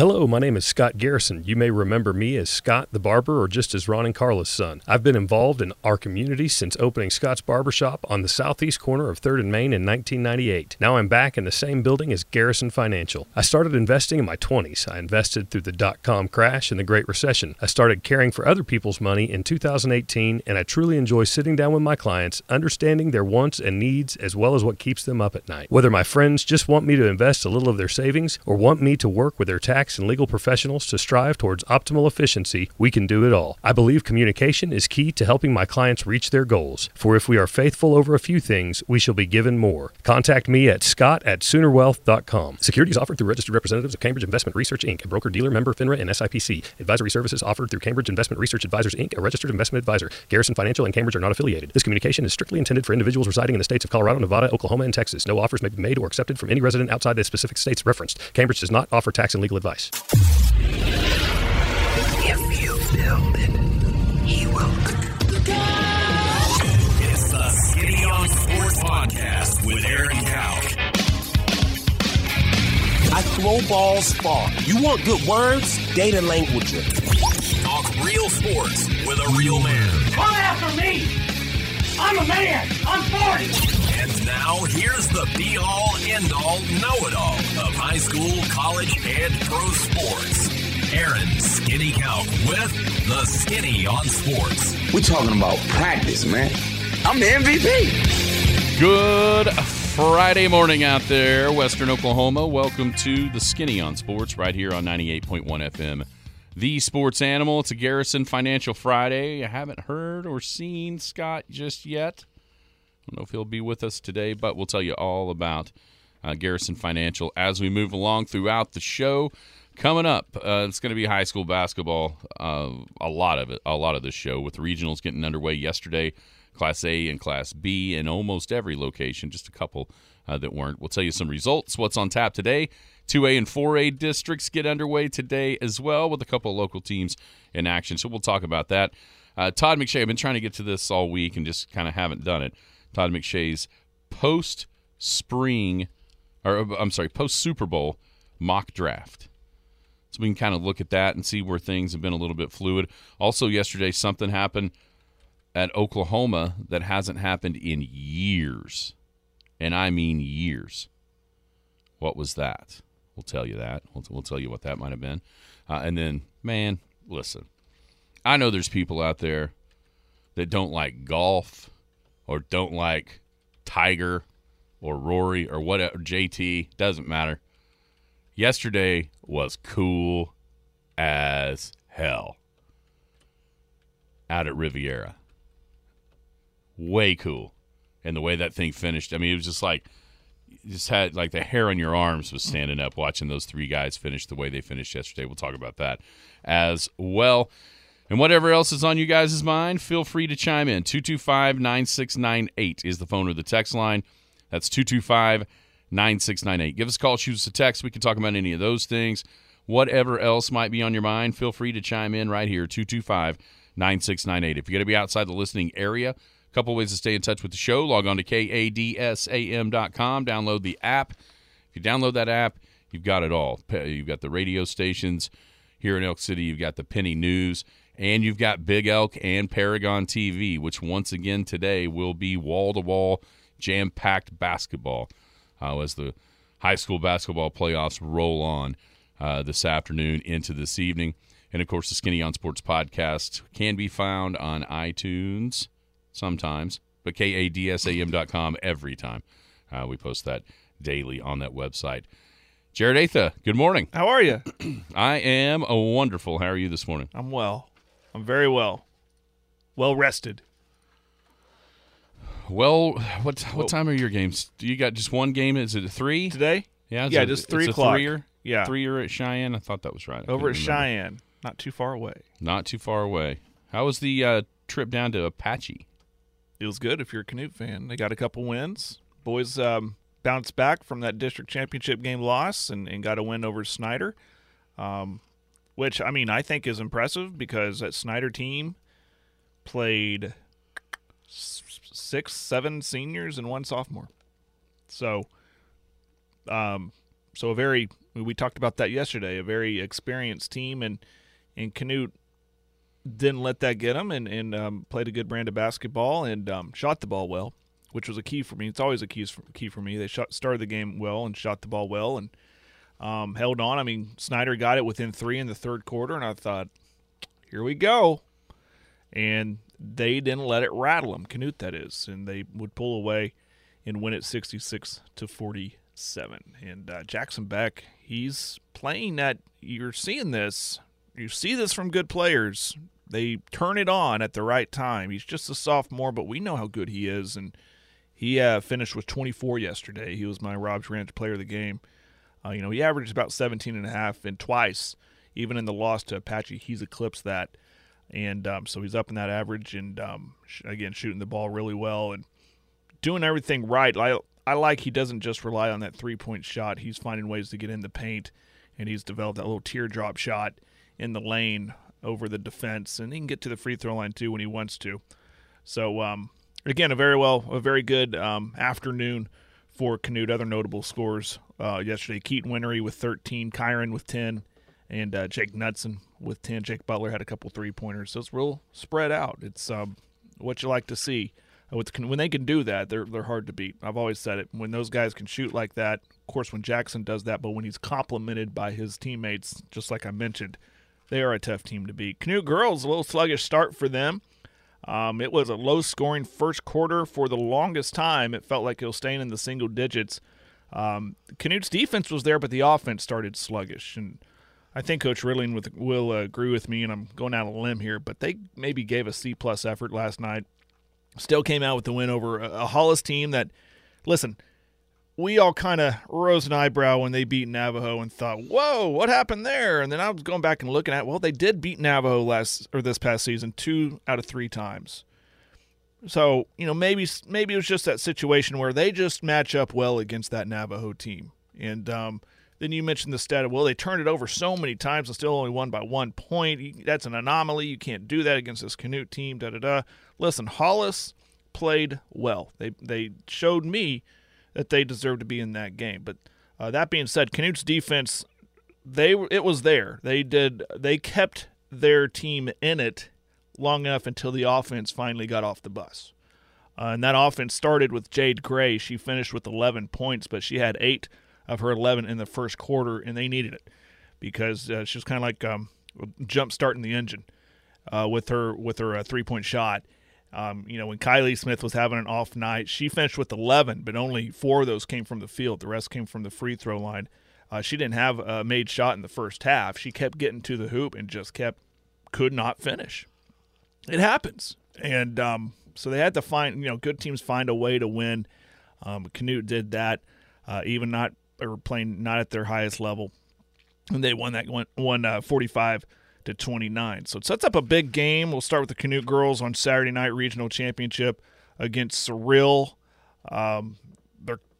Hello, my name is Scott Garrison. You may remember me as Scott the Barber or just as Ron and Carla's son. I've been involved in our community since opening Scott's Barbershop on the southeast corner of 3rd and Main in 1998. Now I'm back in the same building as Garrison Financial. I started investing in my 20s. I invested through the dot com crash and the Great Recession. I started caring for other people's money in 2018, and I truly enjoy sitting down with my clients, understanding their wants and needs as well as what keeps them up at night. Whether my friends just want me to invest a little of their savings or want me to work with their tax and legal professionals to strive towards optimal efficiency, we can do it all. I believe communication is key to helping my clients reach their goals. For if we are faithful over a few things, we shall be given more. Contact me at scott at soonerwealth.com. Securities offered through registered representatives of Cambridge Investment Research Inc., a broker dealer member FINRA and SIPC. Advisory services offered through Cambridge Investment Research Advisors Inc., a registered investment advisor. Garrison Financial and Cambridge are not affiliated. This communication is strictly intended for individuals residing in the states of Colorado, Nevada, Oklahoma, and Texas. No offers may be made or accepted from any resident outside the specific states referenced. Cambridge does not offer tax and legal advice. If you build it, he will. It's the Skinny on Sports Podcast with Aaron Cow. I throw balls far. You want good words? Data language. Talk real sports with a real man. Come after me! I'm a man! I'm 40! And now here's the be all, end all, know it all of high school, college, and pro sports. Aaron Skinny Cow with the Skinny on Sports. We're talking about practice, man. I'm the MVP. Good Friday morning out there, Western Oklahoma. Welcome to the Skinny on Sports right here on 98.1 FM. The Sports Animal. It's a Garrison Financial Friday. I haven't heard or seen Scott just yet. I don't know if he'll be with us today, but we'll tell you all about uh, Garrison Financial as we move along throughout the show. Coming up, uh, it's going to be high school basketball. Uh, a lot of it, a lot of this show, with regionals getting underway yesterday. Class A and Class B in almost every location, just a couple uh, that weren't. We'll tell you some results, what's on tap today. 2A and 4A districts get underway today as well, with a couple of local teams in action. So we'll talk about that. Uh, Todd McShay, I've been trying to get to this all week and just kind of haven't done it. Todd McShay's post spring, or I'm sorry, post Super Bowl mock draft. So we can kind of look at that and see where things have been a little bit fluid. Also, yesterday, something happened at Oklahoma that hasn't happened in years. And I mean years. What was that? We'll tell you that. We'll, we'll tell you what that might have been. Uh, and then, man, listen, I know there's people out there that don't like golf or don't like Tiger or Rory or whatever, JT, doesn't matter. Yesterday was cool as hell out at Riviera. Way cool. And the way that thing finished, I mean, it was just like, just had like the hair on your arms was standing up watching those three guys finish the way they finished yesterday. We'll talk about that as well. And whatever else is on you guys' mind, feel free to chime in. 225 9698 is the phone or the text line. That's 225 9698. Give us a call, shoot us a text. We can talk about any of those things. Whatever else might be on your mind, feel free to chime in right here, 225 9698. If you're going to be outside the listening area, a couple ways to stay in touch with the show. Log on to kadsam.com, download the app. If you download that app, you've got it all. You've got the radio stations here in Elk City, you've got the Penny News, and you've got Big Elk and Paragon TV, which once again today will be wall to wall, jam packed basketball uh, as the high school basketball playoffs roll on uh, this afternoon into this evening. And of course, the Skinny on Sports podcast can be found on iTunes sometimes, but kadsam.com every time. Uh, we post that daily on that website. Jared Atha, good morning. How are you? I am a wonderful. How are you this morning? I'm well. I'm very well. Well rested. Well, what what time are your games? Do you got just one game? Is it a three Today? Yeah, Yeah, it- just three a o'clock. three-er? Yeah. three-er at Cheyenne. I thought that was right. I Over at remember. Cheyenne. Not too far away. Not too far away. How was the uh, trip down to Apache? It was good if you're a Canute fan. They got a couple wins. Boys um, bounced back from that district championship game loss and, and got a win over Snyder, um, which, I mean, I think is impressive because that Snyder team played six, seven seniors and one sophomore. So, um, so a very We talked about that yesterday. A very experienced team, and and Canute didn't let that get him, and and um, played a good brand of basketball and um, shot the ball well, which was a key for me. It's always a key for, key for me. They shot, started the game well and shot the ball well and um, held on. I mean, Snyder got it within three in the third quarter, and I thought, here we go. And they didn't let it rattle them, Canute that is, and they would pull away and win it 66 to 47. And uh, Jackson Beck, he's playing that. You're seeing this. You see this from good players. They turn it on at the right time. He's just a sophomore, but we know how good he is, and he uh, finished with 24 yesterday. He was my Rob's Ranch Player of the Game. Uh, you know, he averaged about 17 and a half, and twice, even in the loss to Apache, he's eclipsed that. And um, so he's up in that average, and um, sh- again, shooting the ball really well and doing everything right. I, I like he doesn't just rely on that three point shot. He's finding ways to get in the paint, and he's developed that little teardrop shot in the lane over the defense, and he can get to the free throw line too when he wants to. So um, again, a very well, a very good um, afternoon for Canute. Other notable scores uh, yesterday: Keaton Winery with 13, Kyron with 10, and uh, Jake Knudson with 10. Jake Butler had a couple three pointers, so it's real spread out. It's um, what you like to see. When they can do that, they're they're hard to beat. I've always said it. When those guys can shoot like that, of course, when Jackson does that, but when he's complimented by his teammates, just like I mentioned, they are a tough team to beat. Canute girls, a little sluggish start for them. Um, it was a low scoring first quarter for the longest time. It felt like it was staying in the single digits. Um, Canute's defense was there, but the offense started sluggish. And I think Coach Ridling with, will uh, agree with me, and I'm going out on a limb here, but they maybe gave a C plus effort last night. Still came out with the win over a, a Hollis team that, listen, we all kind of rose an eyebrow when they beat Navajo and thought, "Whoa, what happened there?" And then I was going back and looking at, well, they did beat Navajo last or this past season two out of three times. So you know, maybe maybe it was just that situation where they just match up well against that Navajo team. And um, then you mentioned the stat of well, they turned it over so many times and still only won by one point. That's an anomaly. You can't do that against this Canute team. Da da da. Listen, Hollis played well. They they showed me that they deserve to be in that game. But uh, that being said, Canute's defense, they it was there. They did they kept their team in it long enough until the offense finally got off the bus. Uh, and that offense started with Jade Gray. She finished with 11 points, but she had eight of her 11 in the first quarter, and they needed it because uh, she was kind of like um, jump starting the engine uh, with her with her uh, three point shot. Um, you know, when Kylie Smith was having an off night, she finished with 11, but only four of those came from the field. The rest came from the free throw line. Uh, she didn't have a made shot in the first half. She kept getting to the hoop and just kept could not finish. It happens, and um, so they had to find. You know, good teams find a way to win. Um, Canute did that, uh, even not or playing not at their highest level, and they won that one, won uh, 45 to 29. So it sets up a big game. We'll start with the Canute girls on Saturday night regional championship against Cyril. Um,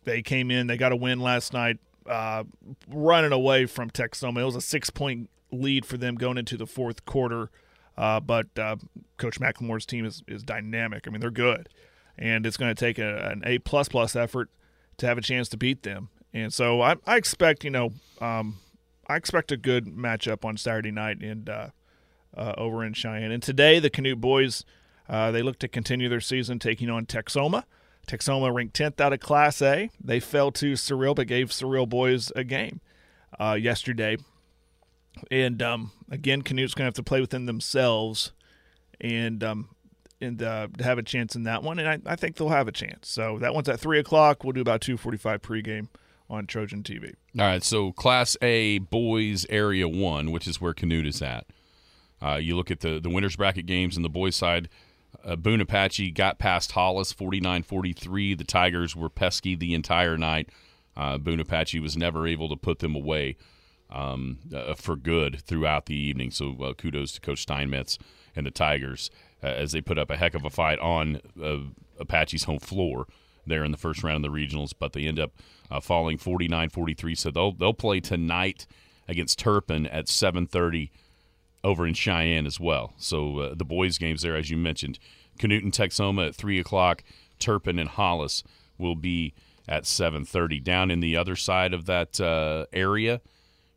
they came in, they got a win last night, uh, running away from Texhoma. It was a six point lead for them going into the fourth quarter. Uh, but uh, Coach McLemore's team is, is dynamic. I mean, they're good, and it's going to take a, an A plus plus effort to have a chance to beat them. And so I, I expect, you know, um, I expect a good matchup on Saturday night and uh, uh, over in Cheyenne. And today, the Canute boys uh, they look to continue their season taking on Texhoma. Texhoma ranked 10th out of Class A. They fell to Cyril, but gave Cyril boys a game uh, yesterday. And um, again, Canute's going to have to play within themselves and um, and uh, have a chance in that one. And I, I think they'll have a chance. So that one's at three o'clock. We'll do about 2:45 pregame on Trojan TV. All right, so Class A boys area one, which is where Canute is at. Uh, you look at the the winners bracket games and the boys side. Uh, Boone Apache got past Hollis 49-43. The Tigers were pesky the entire night. Uh, Boone Apache was never able to put them away um, uh, for good throughout the evening. So uh, kudos to Coach Steinmetz and the Tigers uh, as they put up a heck of a fight on uh, Apache's home floor there in the first round of the regionals, but they end up uh, falling 49-43. So they'll they'll play tonight against Turpin at 7:30 over in Cheyenne as well. So uh, the boys' games there, as you mentioned, Canute and Texhoma at three o'clock. Turpin and Hollis will be at 7:30. Down in the other side of that uh, area,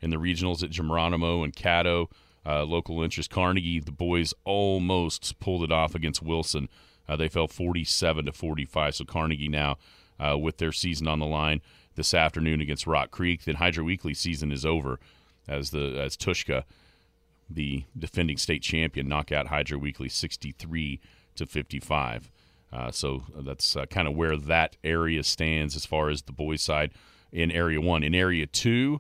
in the regionals at Geronimo and Caddo. Uh, local interest Carnegie, the boys almost pulled it off against Wilson. Uh, they fell 47 to 45. So Carnegie now uh, with their season on the line this afternoon against Rock Creek. Then Hydro Eakly season is over as the as Tushka, the defending state champion, knock out Hydro Eakly 63 to 55. Uh, so that's uh, kind of where that area stands as far as the boys' side in Area One. In Area Two,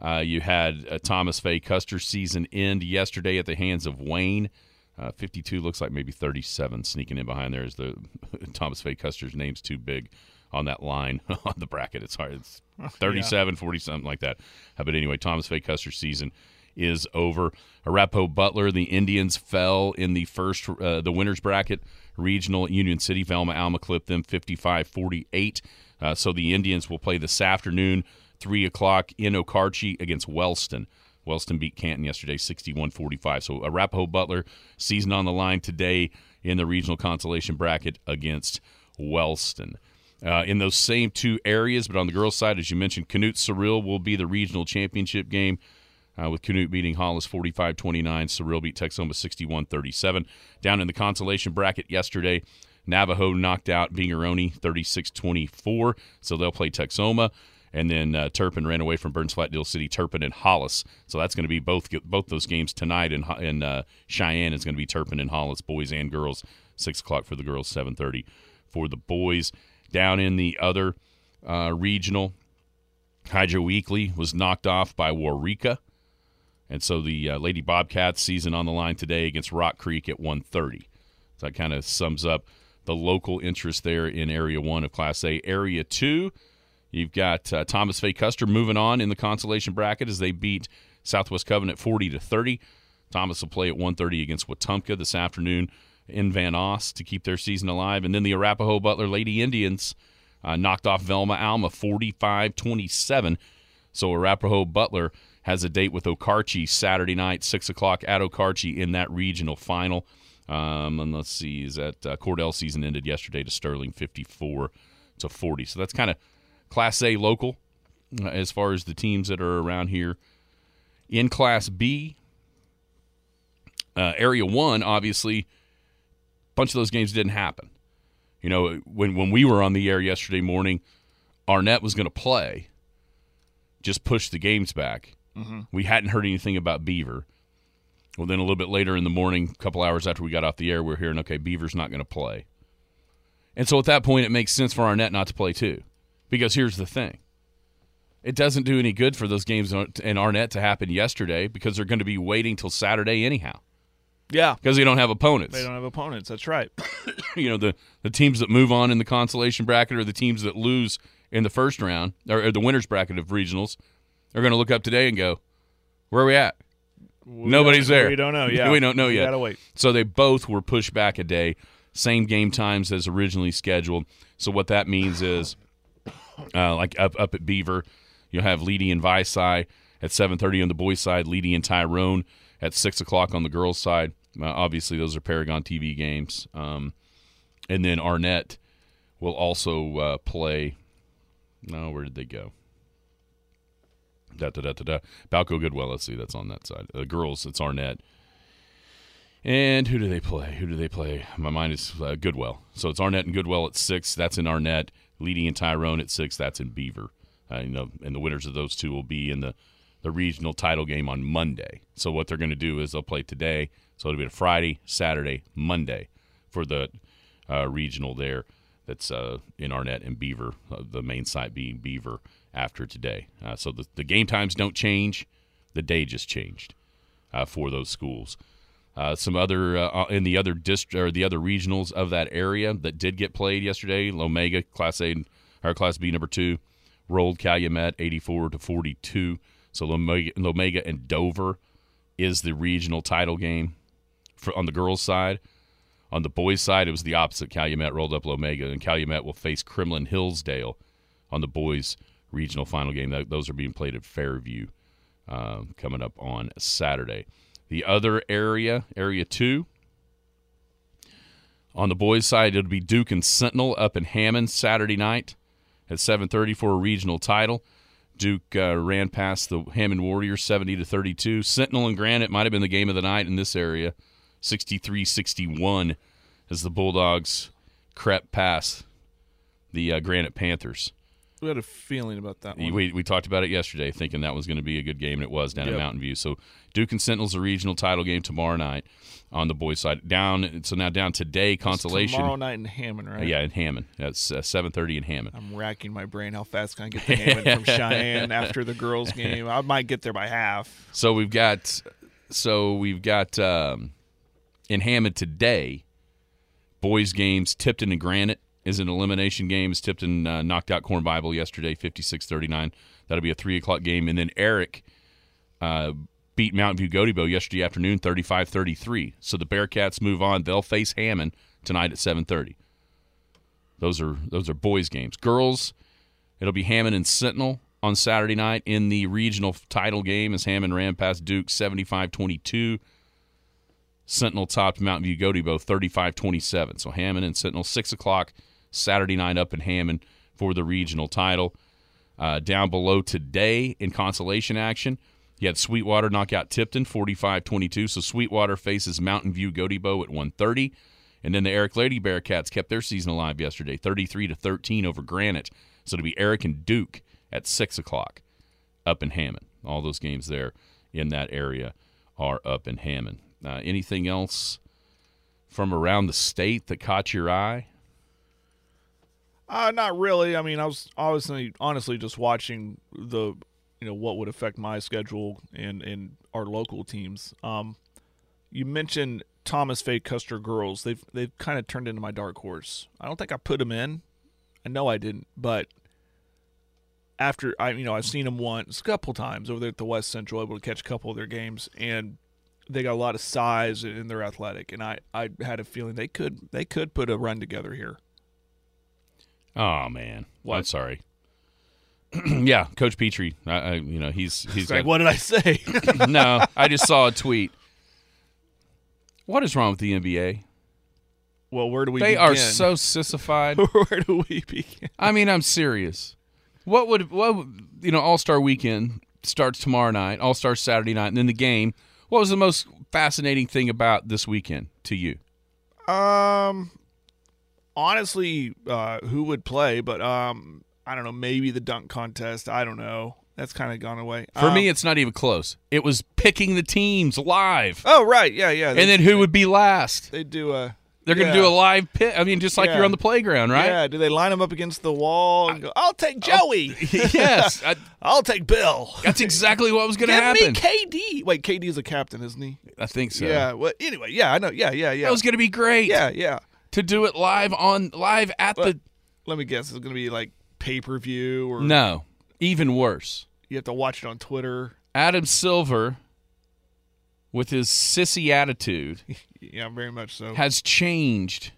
uh, you had uh, Thomas Fay Custer season end yesterday at the hands of Wayne. Uh, 52 looks like maybe 37 sneaking in behind there. Is the Thomas Fay Custer's name's too big on that line on the bracket. It's hard. It's 37, 40 something like that. But anyway, Thomas Fay Custer's season is over. Arapaho Butler, the Indians fell in the first uh, the winners bracket regional at Union City. Velma Alma clipped them 55-48. Uh, so the Indians will play this afternoon, three o'clock in Okarche against Wellston. Wellston beat Canton yesterday, 61-45. So Arapaho Butler season on the line today in the regional consolation bracket against Wellston. Uh, in those same two areas, but on the girls' side, as you mentioned, Canute Cyril will be the regional championship game. Uh, with Canute beating Hollis 45 29. Cyril beat Texhoma 61 37. Down in the consolation bracket yesterday, Navajo knocked out Binger-Oney 36 24. So they'll play Texhoma. And then uh, Turpin ran away from Burns Flat Dill City, Turpin and Hollis. So that's going to be both both those games tonight. In, in uh, Cheyenne is going to be Turpin and Hollis, boys and girls. 6 o'clock for the girls, 7.30 for the boys. Down in the other uh, regional, Hydro Eakly was knocked off by Waurika. And so the uh, Lady Bobcats season on the line today against Rock Creek at 1:30. So that kind of sums up the local interest there in Area 1 of Class A. Area 2, you've got uh, Thomas Fay Custer moving on in the consolation bracket as they beat Southwest Covenant 40 to 30. Thomas will play at 1:30 against Wetumka this afternoon in Vanoss to keep their season alive. And then the Arapaho Butler Lady Indians uh, knocked off Velma Alma 45-27. So Arapaho Butler has a date with Okarche Saturday night, 6 o'clock at Okarche in that regional final. Um, and let's see, is that uh, Cordell season ended yesterday to Sterling 54 to 40. So that's kind of Class A local uh, as far as the teams that are around here. In Class B, uh, Area 1, obviously, bunch of those games didn't happen. You know, when, when we were on the air yesterday morning, Arnett was going to play, just push the games back. Mm-hmm. We hadn't heard anything about Beaver. Well, then a little bit later in the morning, a couple hours after we got off the air, we're hearing, okay, Beaver's not going to play. And so at that point, it makes sense for Arnett not to play too. Because here's the thing it doesn't do any good for those games in Arnett to happen yesterday because they're going to be waiting till Saturday anyhow. Yeah. Because they don't have opponents. They don't have opponents. That's right. you know, the, the teams that move on in the consolation bracket are the teams that lose in the first round, or, or the winner's bracket of regionals they're going to look up today and go, "Where are we at?" We Nobody's there. We don't know. Yeah, we don't know We yet. Gotta wait. So they both were pushed back a day, same game times as originally scheduled. So what that means is, uh, like up up at Beaver, you'll have Leedey and Vici at seven thirty on the boys' side, Leedey and Tyrone at six o'clock on the girls' side. Uh, obviously, those are Paragon TV games, um, and then Arnett will also uh, play. No, where did they go? Da da da da da. Balko Goodwell. Let's see, that's on that side. Uh, girls, it's Arnett. And who do they play? Who do they play? My mind is uh, Goodwell. So it's Arnett and Goodwell at six. That's in Arnett. Leading in Tyrone at six. That's in Beaver. Uh, you know, and the winners of those two will be in the the regional title game on Monday. So what they're going to do is they'll play today. So it'll be a Friday, Saturday, Monday for the uh, regional there. That's uh, in Arnett and Beaver. Uh, the main site being Beaver after today. Uh, so the, the game times don't change. The day just changed uh, for those schools. Uh, some other in the other dist- or the other regionals of that area that did get played yesterday. Lomega Class A or Class B number two rolled Calumet eighty four to forty two. So Lomega, Lomega and Dover is the regional title game for on the girls' side. On the boys' side, it was the opposite. Calumet rolled up Lomega, and Calumet will face Kremlin Hillsdale on the boys' regional final game. That, those are being played at Fairview uh, coming up on Saturday. The other area, Area 2, on the boys' side, it'll be Duke and Sentinel up in Hammon Saturday night at 7.30 for a regional title. Duke uh, ran past the Hammon Warriors 70 to 32. Sentinel and Granite might have been the game of the night in this area, 63-61, as the Bulldogs crept past the uh, Granite Panthers. We had a feeling about that one. We, we talked about it yesterday, thinking that was going to be a good game, and it was down in Mountain View. So Duke and Sentinels a regional title game tomorrow night on the boys' side. Down so now down today consolation. Tomorrow night in Hammon, right? Uh, yeah, in Hammon. That's uh, seven thirty in Hammon. I'm racking my brain. How fast can I get to Hammon from Cheyenne after the girls' game? I might get there by half. So we've got so we've got um, in Hammon today. Boys games. Tipton and Granite is an elimination game. As Tipton uh, knocked out Corn Bible yesterday, 56-39. That'll be a three o'clock game, and then Erick uh, beat Mountain View Gotebo yesterday afternoon, 35-33. So the Bearcats move on. They'll face Hammon tonight at 7:30. Those are those are boys games. Girls, it'll be Hammon and Sentinel on Saturday night in the regional title game as Hammon ran past Duke 75-22. Sentinel topped Mountain View Gotebo 35-27. So Hammon and Sentinel six o'clock Saturday night up in Hammon for the regional title. Uh, down below today in consolation action, you had Sweetwater knock out Tipton 45-22. So Sweetwater faces Mountain View Gotebo at 1:30. And then the Erick Lady Bearcats kept their season alive yesterday, 33 to 13 over Granite. So to be Erick and Duke at six o'clock up in Hammon. All those games there in that area are up in Hammon. Uh, anything else from around the state that caught your eye? Uh, not really. I mean, I was obviously, honestly, just watching the, you know, what would affect my schedule and and our local teams. Um, you mentioned Thomas Fay Custer girls. They've they've kind of turned into my dark horse. I don't think I put them in. I know I didn't, but after I, you know, I've seen them once, a couple times over there at the West Central, able to catch a couple of their games, and they got a lot of size and they're athletic. And I, I had a feeling they could they could put a run together here. Oh man, What? I'm sorry. yeah, Coach Petrie. I, I, you know, he's he's It's like, what did I say? no, I just saw a tweet. What is wrong with the NBA? well, where do we? they begin? are so sissified. where do we begin? I mean, I'm serious. What would what you know? All Star Weekend starts tomorrow night. All Star Saturday night, and then the game. What was the most fascinating thing about this weekend to you? Um, honestly, uh, who would play? But um, I don't know. Maybe the dunk contest. I don't know. That's kind of gone away. For Um, me, it's not even close. It was picking the teams live, oh right, yeah, yeah. They, and then who would be last. they do a. They're going to yeah. do a live pit. I mean, just like Yeah. you're on the playground, right? Yeah, do they line them up against the wall and go? I'll take Joey. yes, I, I'll take Bill. that's exactly what was going to happen. me KD. Wait, KD's a captain, isn't he? I think so. Yeah. Well, anyway, yeah, I know. Yeah, yeah, yeah. that was going to be great. yeah, yeah. to do it live on live at the. Let me guess. It's going to be like pay per view, or No, even worse. you have to watch it on Twitter. Adam Silver, with his sissy attitude, Yeah, very much so. has changed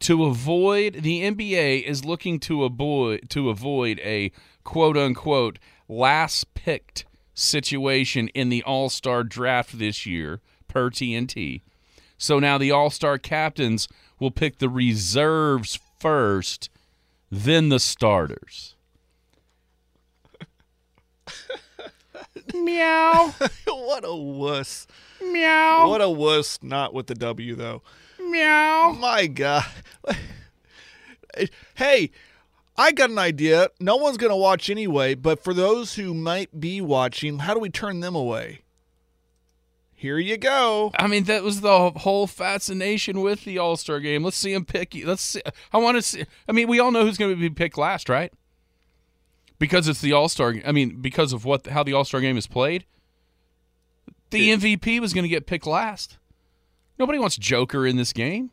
to avoid the NBA is looking to avoid to avoid a quote unquote last picked situation in the All-Star draft this year per TNT. So now the All-Star captains will pick the reserves first, then the starters. Meow. what a wuss. Meow. What a wuss. Not with the W though. Meow. My God. hey, I got an idea. No one's going to watch anyway, but for those who might be watching, how do we turn them away? Here you go. I mean, that was the whole fascination with the All Star game. Let's see him pick. Let's see. I want to see. I mean, we all know who's going to be picked last, right? Because it's the All Star. I mean, because of what how the All Star game is played. The MVP was going to get picked last. Nobody wants Joker in this game.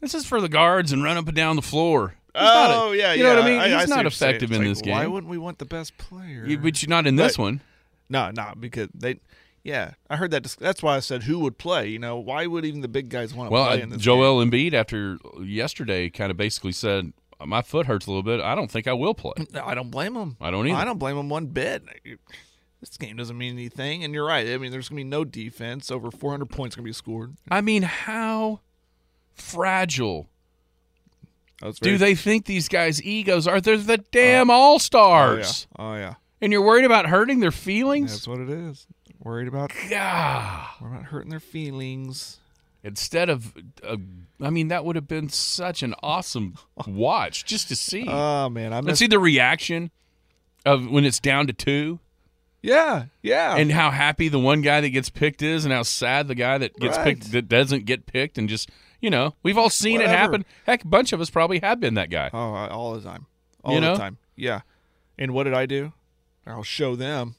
This is for the guards and run up and down the floor. He's not a- oh, yeah, you yeah. know what I mean. He's see not what you're saying. effective in like, this game. Why wouldn't we want the best player? You- but you're not in this But- one. No, no, because they. Yeah, I heard that. That's why I said who would play. You know, why would even the big guys want to Well, play uh, in this? Joel Embiid after yesterday kind of basically said, "My foot hurts a little bit. I don't think I will play." No, I don't blame him. I don't either. I don't blame him one bit. This game doesn't mean anything, and you're right. I mean, there's gonna be no defense. Over 400 points gonna be scored. I mean, how fragile Do they think these guys' egos are? They're the damn all stars. Oh yeah. Oh yeah. And you're worried about hurting their feelings? That's what it is. Worried about Yeah. we're not hurting their feelings. Instead of, uh, I mean, that would have been such an awesome watch just to see. Oh man, I and see the reaction of when it's down to two Yeah, yeah. and how happy the one guy that gets picked is and how sad the guy that gets Right. picked that doesn't get picked and just, you know, we've all seen it happen. Heck, a bunch of us probably have been that guy. oh, all the time. All You the know? time. Yeah. And what did I do? I'll show them.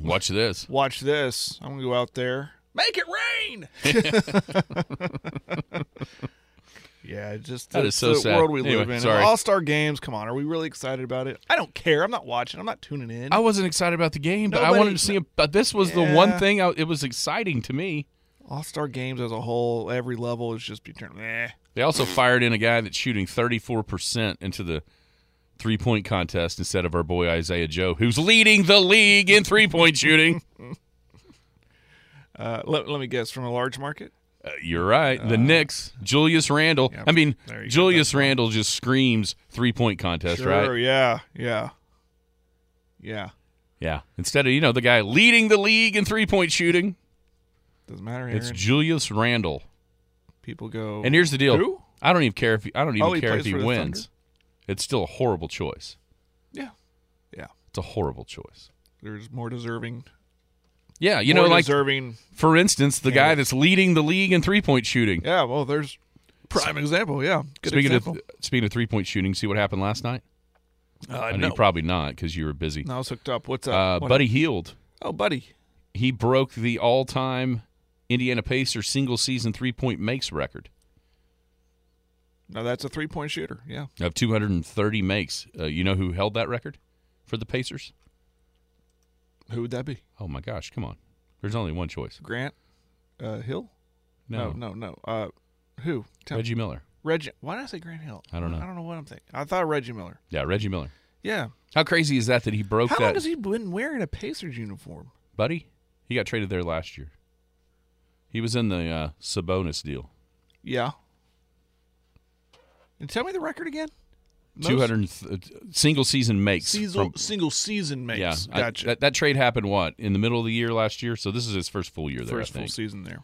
Watch this. Watch this. I'm gonna go out there. Make it rain. yeah, it just That it's is so the sad. world we Anyway, live in. sorry. All Star games. Come on, are we really excited about it? I don't care. I'm not watching. I'm not tuning in. I wasn't excited about the game, but I wanted to see him. But this was the one thing I, it was exciting to me. All Star games as a whole, every level is just be turned. Eh. They also fired in a guy that's shooting 34% into the three point contest instead of our boy Isaiah Joe, who's leading the league in three point shooting. Uh, let, let me guess from a large market. Uh, you're right. The Knicks, Julius Randle. Yep. I mean, There you go. Julius Randle just screams three point contest, Sure. right? Yeah. Yeah. Yeah. Yeah. Instead of, you know, the guy leading the league in three point shooting, Doesn't matter. it's Julius Randle. People go. And here's the deal. Who? I don't even care if he, I don't even Oh, care if he wins. It's still a horrible choice. Yeah. Yeah. It's a horrible choice. There's more deserving. Yeah, you more know, like deserving. for instance, the guy that's leading the league in three point shooting. Yeah. Well, there's prime example. Yeah. Good speaking example. of speaking of three point shooting, see what happened last night? uh, I know no. you probably not because you were busy. no, I was hooked up. What's up, uh, What- Buddy Hield, Oh, buddy. he broke the all time Indiana Pacers single season three point makes record Now that's a three point shooter. Yeah. of 230 makes. Uh, you know who held that record for the Pacers? Who would that be? Oh my gosh, come on. There's only one choice. Grant uh, Hill? No, no, no. Uh, who? Tell me. Reggie Miller. Reggie. Why did I say Grant Hill? I don't know. I don't know what I'm thinking. I thought Reggie Miller. Yeah, Reggie Miller. Yeah. How crazy is that that he broke How that? long has he been wearing a Pacers uniform? Buddy, he got traded there last year. He was in the uh, Sabonis deal. Yeah. And tell me the record again. 200 th- single season makes. from- single season makes. yeah, I- gotcha. that, that trade happened what in the middle of the year last year. So this is his first full year there. First I full season there.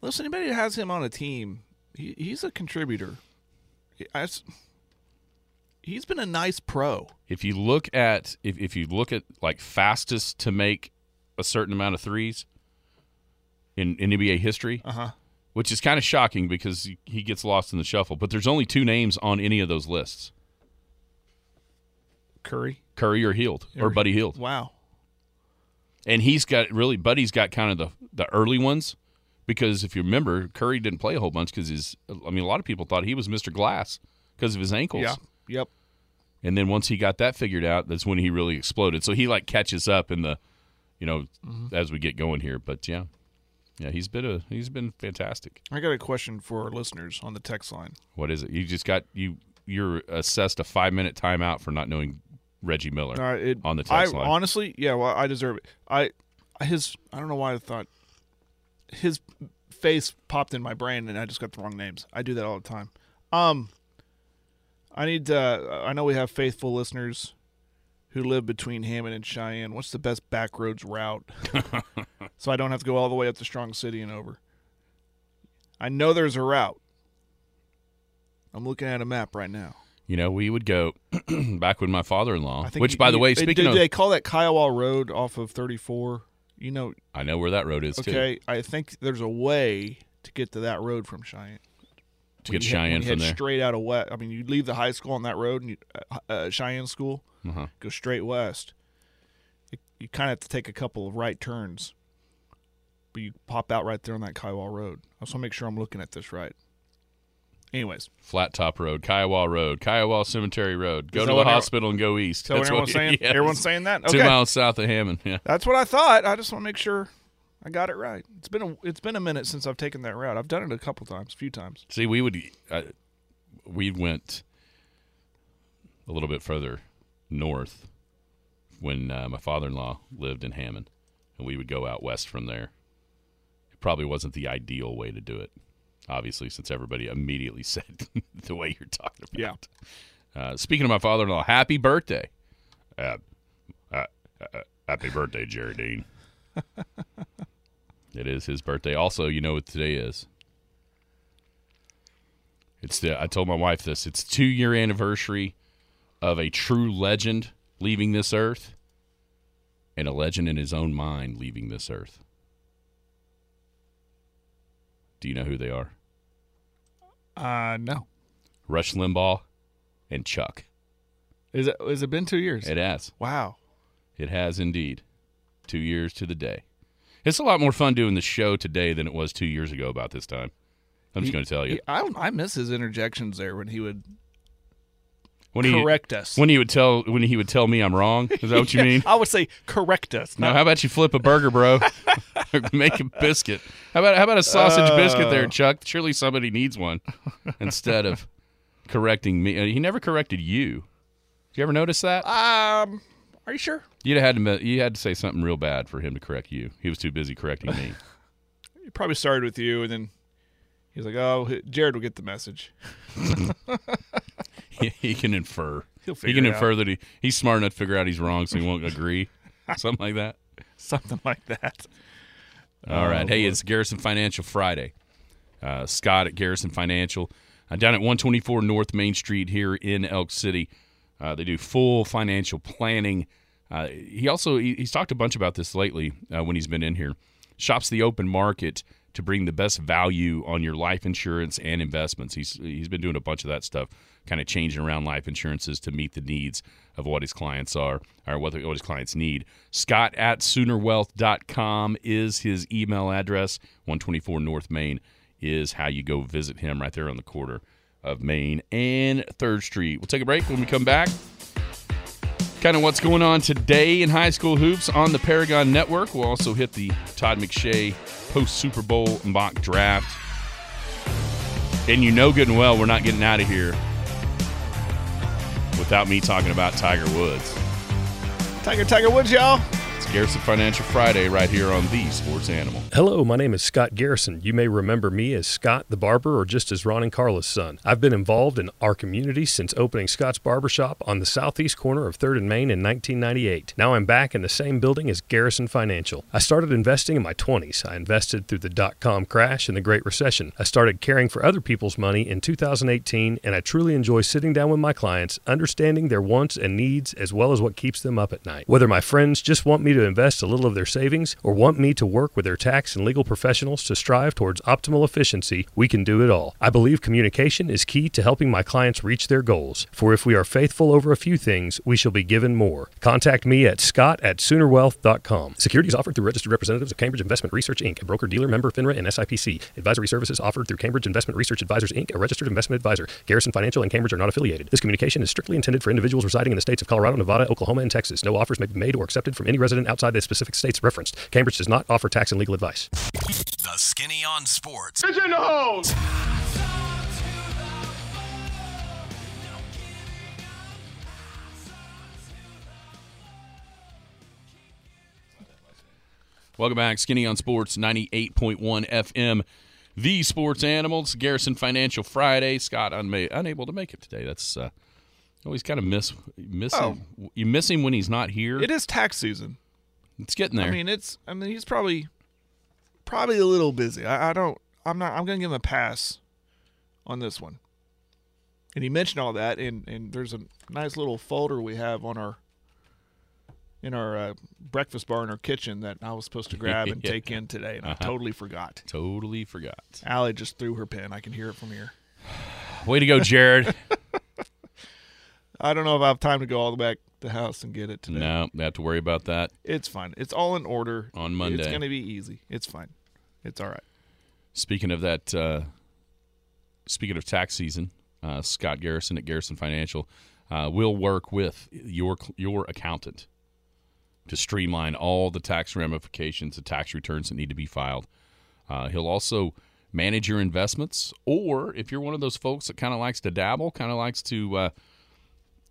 Listen, anybody that has him on a team, he, he's a contributor. He- I he's been a nice pro. If you look at if if you look at like fastest to make a certain amount of threes in, in NBA history, Uh huh. Which is kind of shocking because he- gets lost in the shuffle. But there's only two names on any of those lists: Curry Curry or Hield or Buddy Hield. Wow. and he's got really Buddy's got kind of the the early ones because if you remember, Curry didn't play a whole bunch because his. I mean, a lot of people thought he was Mr. Glass because of his ankles. Yeah. Yep. And then once he got that figured out, that's when he really exploded. So he like catches up in the, you know, mm-hmm. as we get going here. But yeah, yeah, he's been a he's been fantastic. I got a question for our listeners on the text line. What is it? You just got you you're assessed a five minute timeout for not knowing Reggie Miller right, it, on the text I, line. Honestly, yeah, well, I deserve it. I his I don't know why I thought his face popped in my brain and I just got the wrong names. I do that all the time. Um I need uh I know we have faithful listeners who live between Hammon and Cheyenne. What's the best back roads route? so I don't have to go all the way up to Strong City and over. I know there's a route. I'm looking at a map right now. you know, we would go back when my father-in-law, which you- by the you- way, speaking did of, they call that Kiowa Road off of 34? You know, I know where that road is too. okay. I think there's a way to get to that road from Cheyenne. To get you head- Cheyenne you from head there. straight out of west. I mean, you leave the high school on that road and you, uh, uh, Cheyenne School, Uh-huh. go straight west. You, you kind of have to take a couple of right turns, but you pop out right there on that Kiowa Road. I just want to make sure I'm looking at this right. Anyways, Flat Top Road, Kiowa Road, Kiowa Cemetery Road. Go to the hospital and go east. so everyone's saying? yes. Everyone's saying that. Two miles south of Hammon. Yeah. that's what I thought. I just want to make sure I got it right. It's been a it's been a minute since I've taken that route. I've done it a couple times, a few times. See, we would uh, we went a little bit further north when uh, my father-in-law lived in Hammon, and we would go out west from there. It probably wasn't the ideal way to do it. Obviously, since everybody immediately said the way you're talking Yeah. about. Uh, speaking of my father-in-law, happy birthday. Uh, uh, uh, happy birthday, Jerry Dean. it is his birthday. Also, you know what today is? It's the I told my wife this. It's two year anniversary of a true legend leaving this earth and a legend in his own mind leaving this earth. Do you know who they are? Uh, no. Rush Limbaugh and Chuck. Is it? Has it been two years? It has. wow. It has indeed. Two years to the day. It's a lot more fun doing the show today than it was two years ago about this time. I'm just going to tell you. he- I, I miss his interjections there when he would When he correct us. when he would tell when he would tell me I'm wrong. Is that what you mean? I would say correct us. No, not- how about you flip a burger, bro? Make a biscuit. How about how about a sausage biscuit Uh. there, Chuck? Surely somebody needs one instead of correcting me. Uh, He never corrected you. Did you ever notice that? um, are you sure? You'd have had to you had to say something real bad for him to correct you. He was too busy correcting me. He probably started with you, and then he's like, "Oh, Jared will get the message." he, he can infer. He'll he can it infer out. that he, he's smart enough to figure out he's wrong, so he won't agree. Something like that. Something like that. All right. Oh, Hey, boy. it's Garrison Financial Friday. Uh, Scott at Garrison Financial uh, down at 124 North Main Street here in Elk City. Uh, they do full financial planning. Uh, he also he, he's talked a bunch about this lately uh, when he's been in here. Shops the open market to bring the best value on your life insurance and investments. He's he's been doing a bunch of that stuff, kind of changing around life insurances to meet the needs of what his clients are or what, what his clients need. Scott at soonerwealth.com is his email address. 124 North Main is how you go visit him right there on the corner of Main and 3rd Street. We'll take a break when we come back. Kind of what's going on today in high school hoops on the Paragon Network. We'll also hit the Todd McShay post Super Bowl mock draft. And you know good and well we're not getting out of here without me talking about Tiger Woods. Tiger, Tiger Woods, y'all. It's Garrison Financial Friday right here on the Sports Animal. Hello, my name is Scott Garrison. You may remember me as Scott the Barber or just as Ron and Carla's son. I've been involved in our community since opening Scott's Barbershop on the southeast corner of 3rd and Main in 1998. Now I'm back in the same building as Garrison Financial. I started investing in my 20s. I invested through the dot com crash and the Great Recession. I started caring for other people's money in 2018, and I truly enjoy sitting down with my clients, understanding their wants and needs as well as what keeps them up at night. Whether my friends just want me to invest a little of their savings or want me to work with their tax and legal professionals to strive towards optimal efficiency, we can do it all. I believe communication is key to helping my clients reach their goals. For if we are faithful over a few things, we shall be given more. Contact me at scott at soonerwealth.com. Securities offered through registered representatives of Cambridge Investment Research Inc., a broker dealer member FINRA and SIPC. Advisory services offered through Cambridge Investment Research Advisors Inc., a registered investment advisor. Garrison Financial and Cambridge are not affiliated. This communication is strictly intended for individuals residing in the states of Colorado, Nevada, Oklahoma, and Texas. No offers may be made or accepted from any resident outside the specific states referenced. Cambridge does not offer tax and legal advice. The Skinny on Sports. It's in the hose. Welcome back, Skinny on Sports 98.1 FM. The Sports Animals, Garrison Financial Friday. Scott unma- unable to make it today. That's uh, always kind of miss miss him. You miss him when he's not here. It is tax season. It's getting there. I mean, it's. I mean, he's probably probably a little busy. I, I don't. I'm not. I'm gonna give him a pass on this one. And he mentioned all that, and and there's a nice little folder we have on our in our uh, breakfast bar in our kitchen that I was supposed to grab and Yeah. take in today, and I Uh-huh. totally forgot. totally forgot. Allie just threw her pen. I can hear it from here. Way to go, Jared. I don't know if I have time to go all the way back the house and get it today. no, we have to worry about that. It's fine. It's all in order. On Monday. It's gonna be easy. It's fine. It's all right. Speaking of that, uh, speaking of tax season, uh, Scott Garrison at Garrison Financial uh, will work with your your accountant to streamline all the tax ramifications, the tax returns that need to be filed. Uh, he'll also manage your investments, or if you're one of those folks that kind of likes to dabble, kind of likes to uh,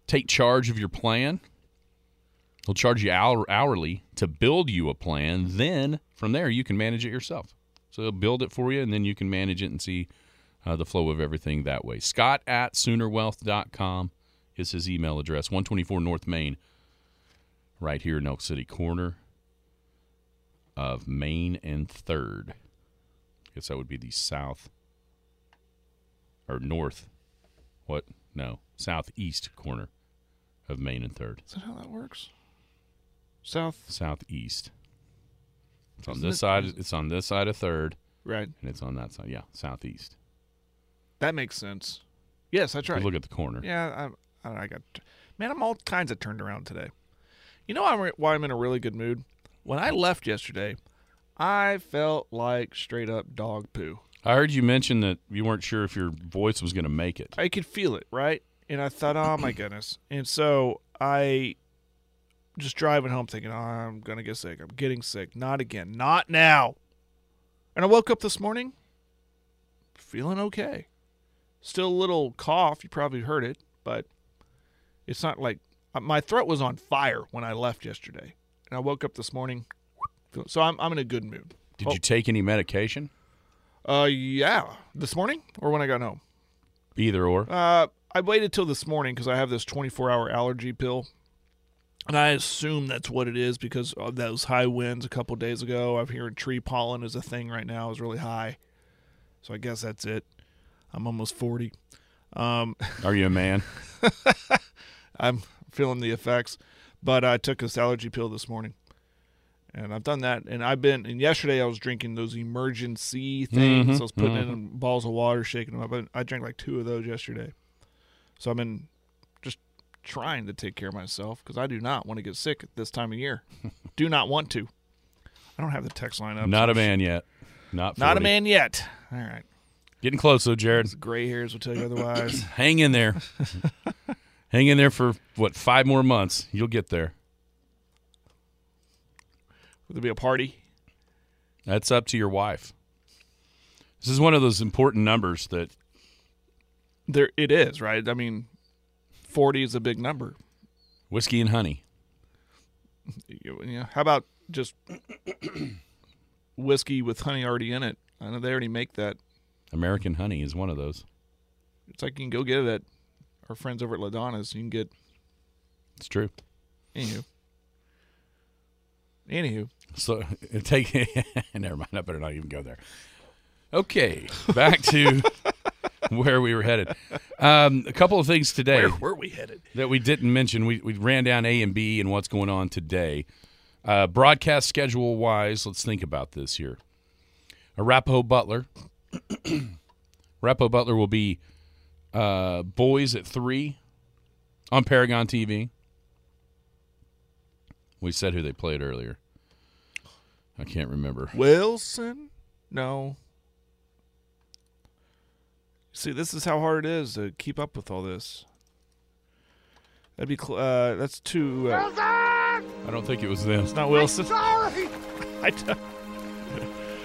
take charge of your plan, he'll charge you hour- hourly to build you a plan. Then from there, you can manage it yourself. So he'll build it for you, and then you can manage it and see uh, the flow of everything that way. Scott at Soonerwealth.com is his email address. 124 North Main, right here in Elk City, corner of Main and Third. I guess that would be the south or north. What? No, southeast corner of Main and Third. Is that how that works? South, Southeast. It's on this it- side. It's on this side of Third, right? and it's on that side. Yeah, southeast. That makes sense. Yes, that's right. Look at the corner. Yeah, I, I, I got. Man, I'm all kinds of turned around today. You know I'm, why I'm in a really good mood? When I left yesterday, I felt like straight up dog poo. I heard you mention that you weren't sure if your voice was going to make it. I could feel it, right? And I thought, oh my goodness. And so I just driving home thinking, oh, I'm going to get sick. I'm getting sick. Not again. Not now. And I woke up this morning feeling okay. Still a little cough. You probably heard it, but it's not like uh, my throat was on fire when I left yesterday. And I woke up this morning. So I'm, I'm in a good mood. Did Oh. you take any medication? Uh, yeah. This morning or when I got home? Either or. Uh, I waited till this morning because I have this 24 hour allergy pill. And I assume that's what it is because of those high winds a couple days ago. I'm hearing tree pollen is a thing right now, is really high. So I guess that's it. I'm almost 40. Um, Are you a man? I'm feeling the effects. But I took this allergy pill this morning. And I've done that. And I've been, and yesterday I was drinking those emergency things. I was putting in balls of water, shaking them up. I drank like two of those yesterday. So I've been just trying to take care of myself because I do not want to get sick at this time of year. do not want to. I don't have the text line up. Not so a man yet. Not 40. Not a man yet. All right. Getting close though, Jared. Gray hairs will tell you otherwise. Hang in there. Hang in there for what five more months. You'll get there. Will there be a party? That's up to your wife. This is one of those important numbers that There, it is right. I mean, forty is a big number. whiskey and honey. You, you know, how about just whiskey with honey already in it? I know they already make that. American honey is one of those. It's like you can go get it at our friends over at Ladonna's. You can get It's true. anywho. Anywho, So take never mind. I better not even go there. Okay, back to where we were headed. Um, a couple of things today where were we headed? that we didn't mention. We we ran down A and B and what's going on today. Uh, broadcast schedule wise, let's think about this here. Arapaho Butler. Arapaho Butler will be uh, boys at three on Paragon TV. We said who they played earlier. I can't remember. Wilson? No. See, this is how hard it is to keep up with all this. That'd be cl- uh, that's too. Uh, I don't think it was them. it's not Wilson. Sorry! I don't-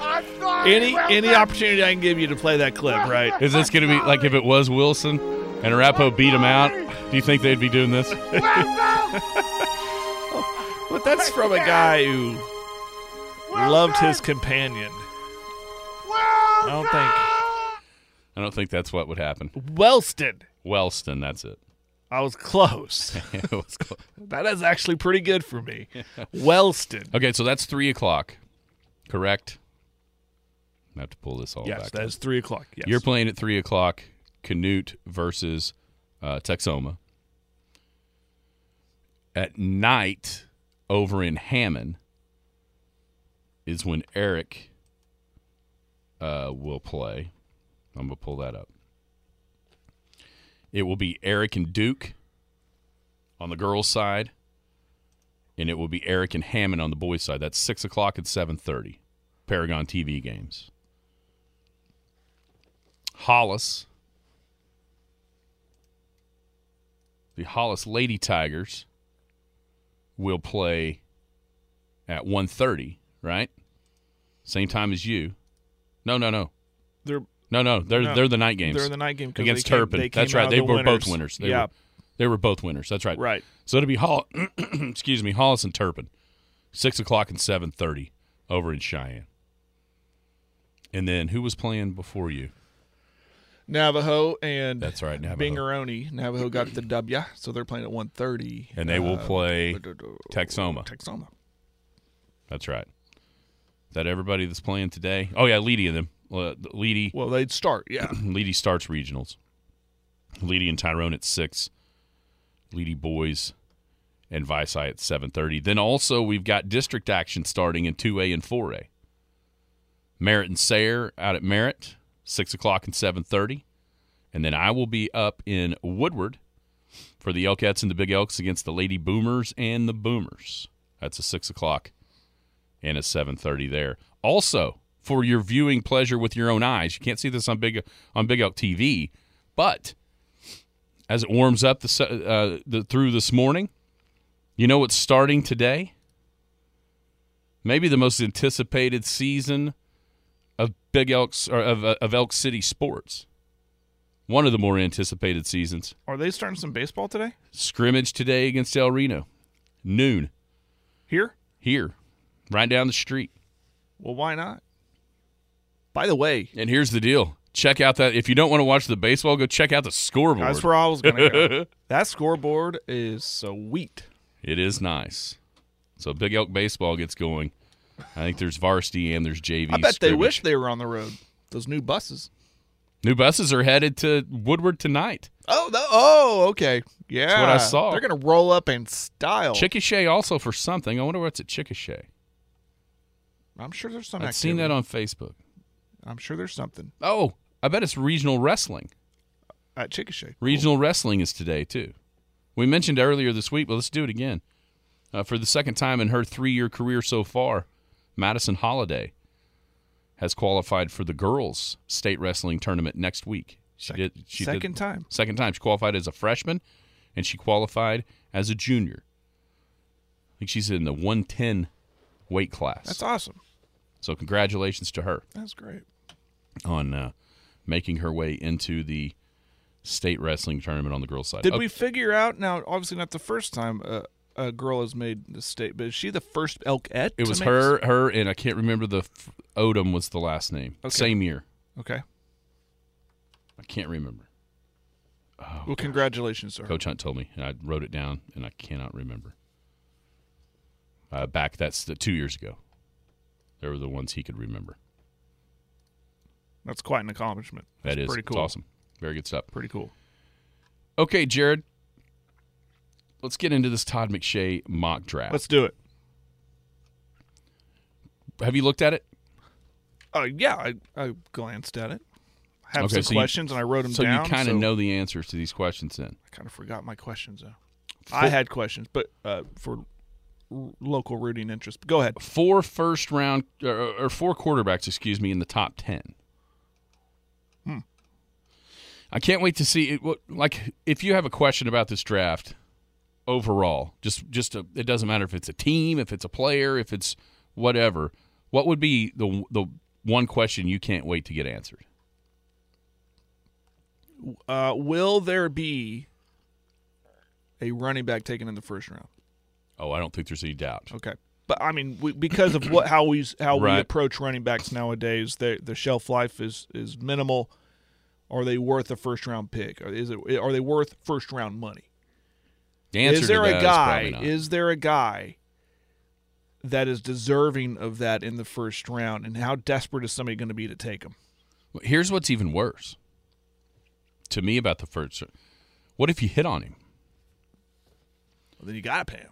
I'm sorry! any any opportunity I can give you to play that clip, right? Is this going to be like if it was Wilson and Arapaho beat him out? Do you think they'd be doing this? Wilson! But that's from a guy who loved his companion. I don't think I don't think that's what would happen. Wellston. Wellston, that's it. I was close. It was close. that is actually pretty good for me. Wellston. okay, so that's three o'clock, correct? I have to pull this all Yes, back. that is three o'clock. Yes. You're playing at three o'clock. Canute versus uh, Texhoma. At night, over in Hammon, is when Erick uh, will play. I'm gonna pull that up. It will be Erick and Duke on the girls' side, and it will be Erick and Hammon on the boys' side. That's six o'clock and seven thirty. Paragon TV games. Hollis, the Hollis Lady Tigers, will play at 1.30, right? Same time as you. No, no, no. They're No, no. They're No, they're the night games. they're the night game against they came- Turpin. they came That's right. They the were both winners. winners. They Yeah. were, they were both winners. That's right. right. So it'll be Hall. excuse me, Hollis and Turpin, six o'clock and seven thirty over in Cheyenne. And then who was playing before you? Navajo and That's right, Navajo. Binger-Oney. Navajo got the W, so they're playing at 1:30. And they will Uh, play Texhoma. Texhoma. That's right. Is that everybody that's playing today? Oh yeah, Leedey and them. Uh, Leedey, Well, they'd start. Yeah. Leedey starts regionals. Leedey and Tyrone at six. Leedey boys and Vici at seven thirty. Then also we've got district action starting in two A and four A. Merritt and Sayre out at Merritt, six o'clock and seven thirty, and then I will be up in Woodward for the Elkettes and the Big Elks against the Lady Boomers and the Boomers. That's a six o'clock and a seven thirty there. Also, for your viewing pleasure with your own eyes, you can't see this on Big on Big Elk TV, but as it warms up the, uh, the through this morning, you know what's starting today? Maybe the most anticipated season of Big Elks or of, uh, of Elk City sports. One of the more anticipated seasons. Are they starting some baseball today? Scrimmage today against El Reno, noon Here? here, right down the street. Well, why not? By the way, And here's the deal: check out that if you don't want to watch the baseball, go check out the scoreboard. that's where I was going to go. that scoreboard is sweet. It is nice. So Big Elk baseball gets going. I think there's varsity and there's JV. I bet they wish they were on the road. Those new buses. New buses are headed to Woodward tonight. Oh, the, oh, okay. Yeah. what I saw. They're going to roll up in style. Chickasha also for something. I wonder what's at Chickasha. I'm sure there's some I've seen that on Facebook. I'm sure there's something Oh, I bet it's regional wrestling. at Chickasha. Regional wrestling is today too. We mentioned earlier this week, but let's do it again. Uh, for the second time in her three-year career so far, Madison Holiday has qualified for the girls' state wrestling tournament next week. She Second- did. She second did, time. Second time. She qualified as a freshman, and she qualified as a junior. I think she's in the 110 weight class. That's awesome. So congratulations to her That's great. on uh, making her way into the state wrestling tournament on the girls' side. Did Okay. we figure out now? Obviously, not the first time uh, a girl has made the state, but is she the first Elkette? It was her, her, and I can't remember the f- Odom was the last name. Okay. Same year. Okay. I can't remember. well, congratulations, sir. Coach Hunt told me, and I wrote it down, and I cannot remember. Uh, back that's the, two years ago. They were the ones he could remember. That's quite an accomplishment. That That's is pretty it's cool. awesome. Very good stuff. Pretty cool. Okay, Jared. Let's get into this Todd McShay mock draft. Let's do it. Have you looked at it? Oh yeah, I, I glanced at it. I Have Okay, some so you- questions and I wrote them So down. you kind of so know the answers to these questions then. I kind of forgot my questions though. I had questions, but uh, for local rooting interest. But go ahead. four first round or, or four quarterbacks, excuse me, in the top ten. Hmm. I can't wait to see it. Like if you have a question about this draft overall, just just a, it doesn't matter if it's a team, if it's a player, if it's whatever. What would be the the one question you can't wait to get answered? Uh, will there be a running back taken in the first round? Oh, I don't think there's any doubt. Okay, but I mean, we, because of what how we how we approach running backs nowadays, the the shelf life is is minimal. Are they worth a first round pick? Is it are they worth first round money? The answer is there a guy? not. Is there a guy that is deserving of that in the first round? And how desperate is somebody going to be to take him? Here's what's even worse to me about the first. What if you hit on him? Well, then you got to pay him.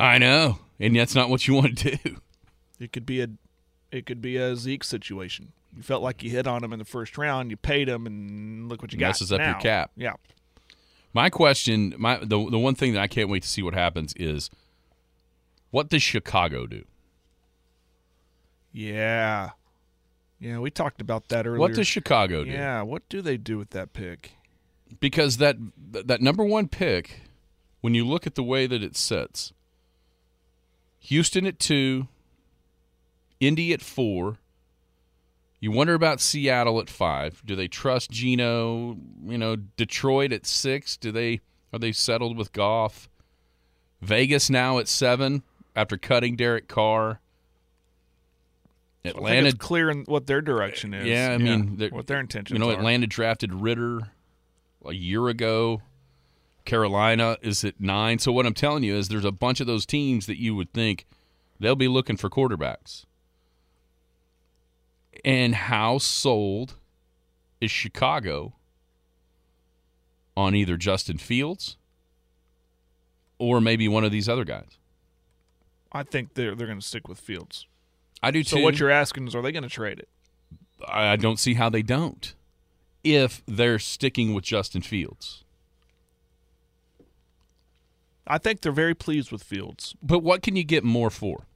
I know, and that's not what you want to do. It could be a it could be a Zeke situation. You felt like you hit on him in the first round, you paid him, and look what you got. Messes up your cap. Yeah. My question, my the the one thing that I can't wait to see what happens is, what does Chicago do? Yeah. Yeah, we talked about that earlier. What does Chicago do? Yeah, what do they do with that pick? Because that that number one pick, when you look at the way that it sits, Houston at two, Indy at four. You wonder about Seattle at five. Do they trust Geno? You know, Detroit at six. Do they are they settled with Goff? Vegas now at seven after cutting Derek Carr. Atlanta, it's clear in what their direction is. yeah, I mean, what their intentions. Are. You know, are. Atlanta drafted Ridder a year ago. Carolina is at nine. So what I'm telling you is, there's a bunch of those teams that you would think they'll be looking for quarterbacks. And how sold is Chicago on either Justin Fields or maybe one of these other guys? I think they're they're going to stick with Fields. I do too. So what you're asking is, are they going to trade it? I I don't see how they don't if they're sticking with Justin Fields. I think they're very pleased with Fields. But what can you get more for?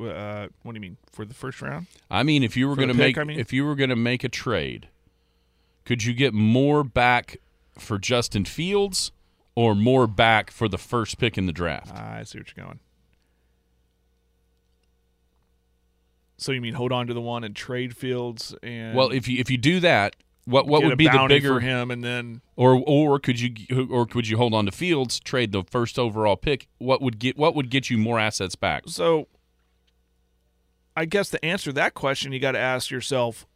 Uh, what do you mean for the first round? I mean, if you were going to make I mean? if you were going to make a trade, could you get more back for Justin Fields or more back for the first pick in the draft? I see what you're going. So you mean hold on to the one and trade Fields and well, if you if you do that, what what would be the bigger for him and then or or could you or could you hold on to Fields, trade the first overall pick? What would get what would get you more assets back? so I guess to answer that question, you got to ask yourself: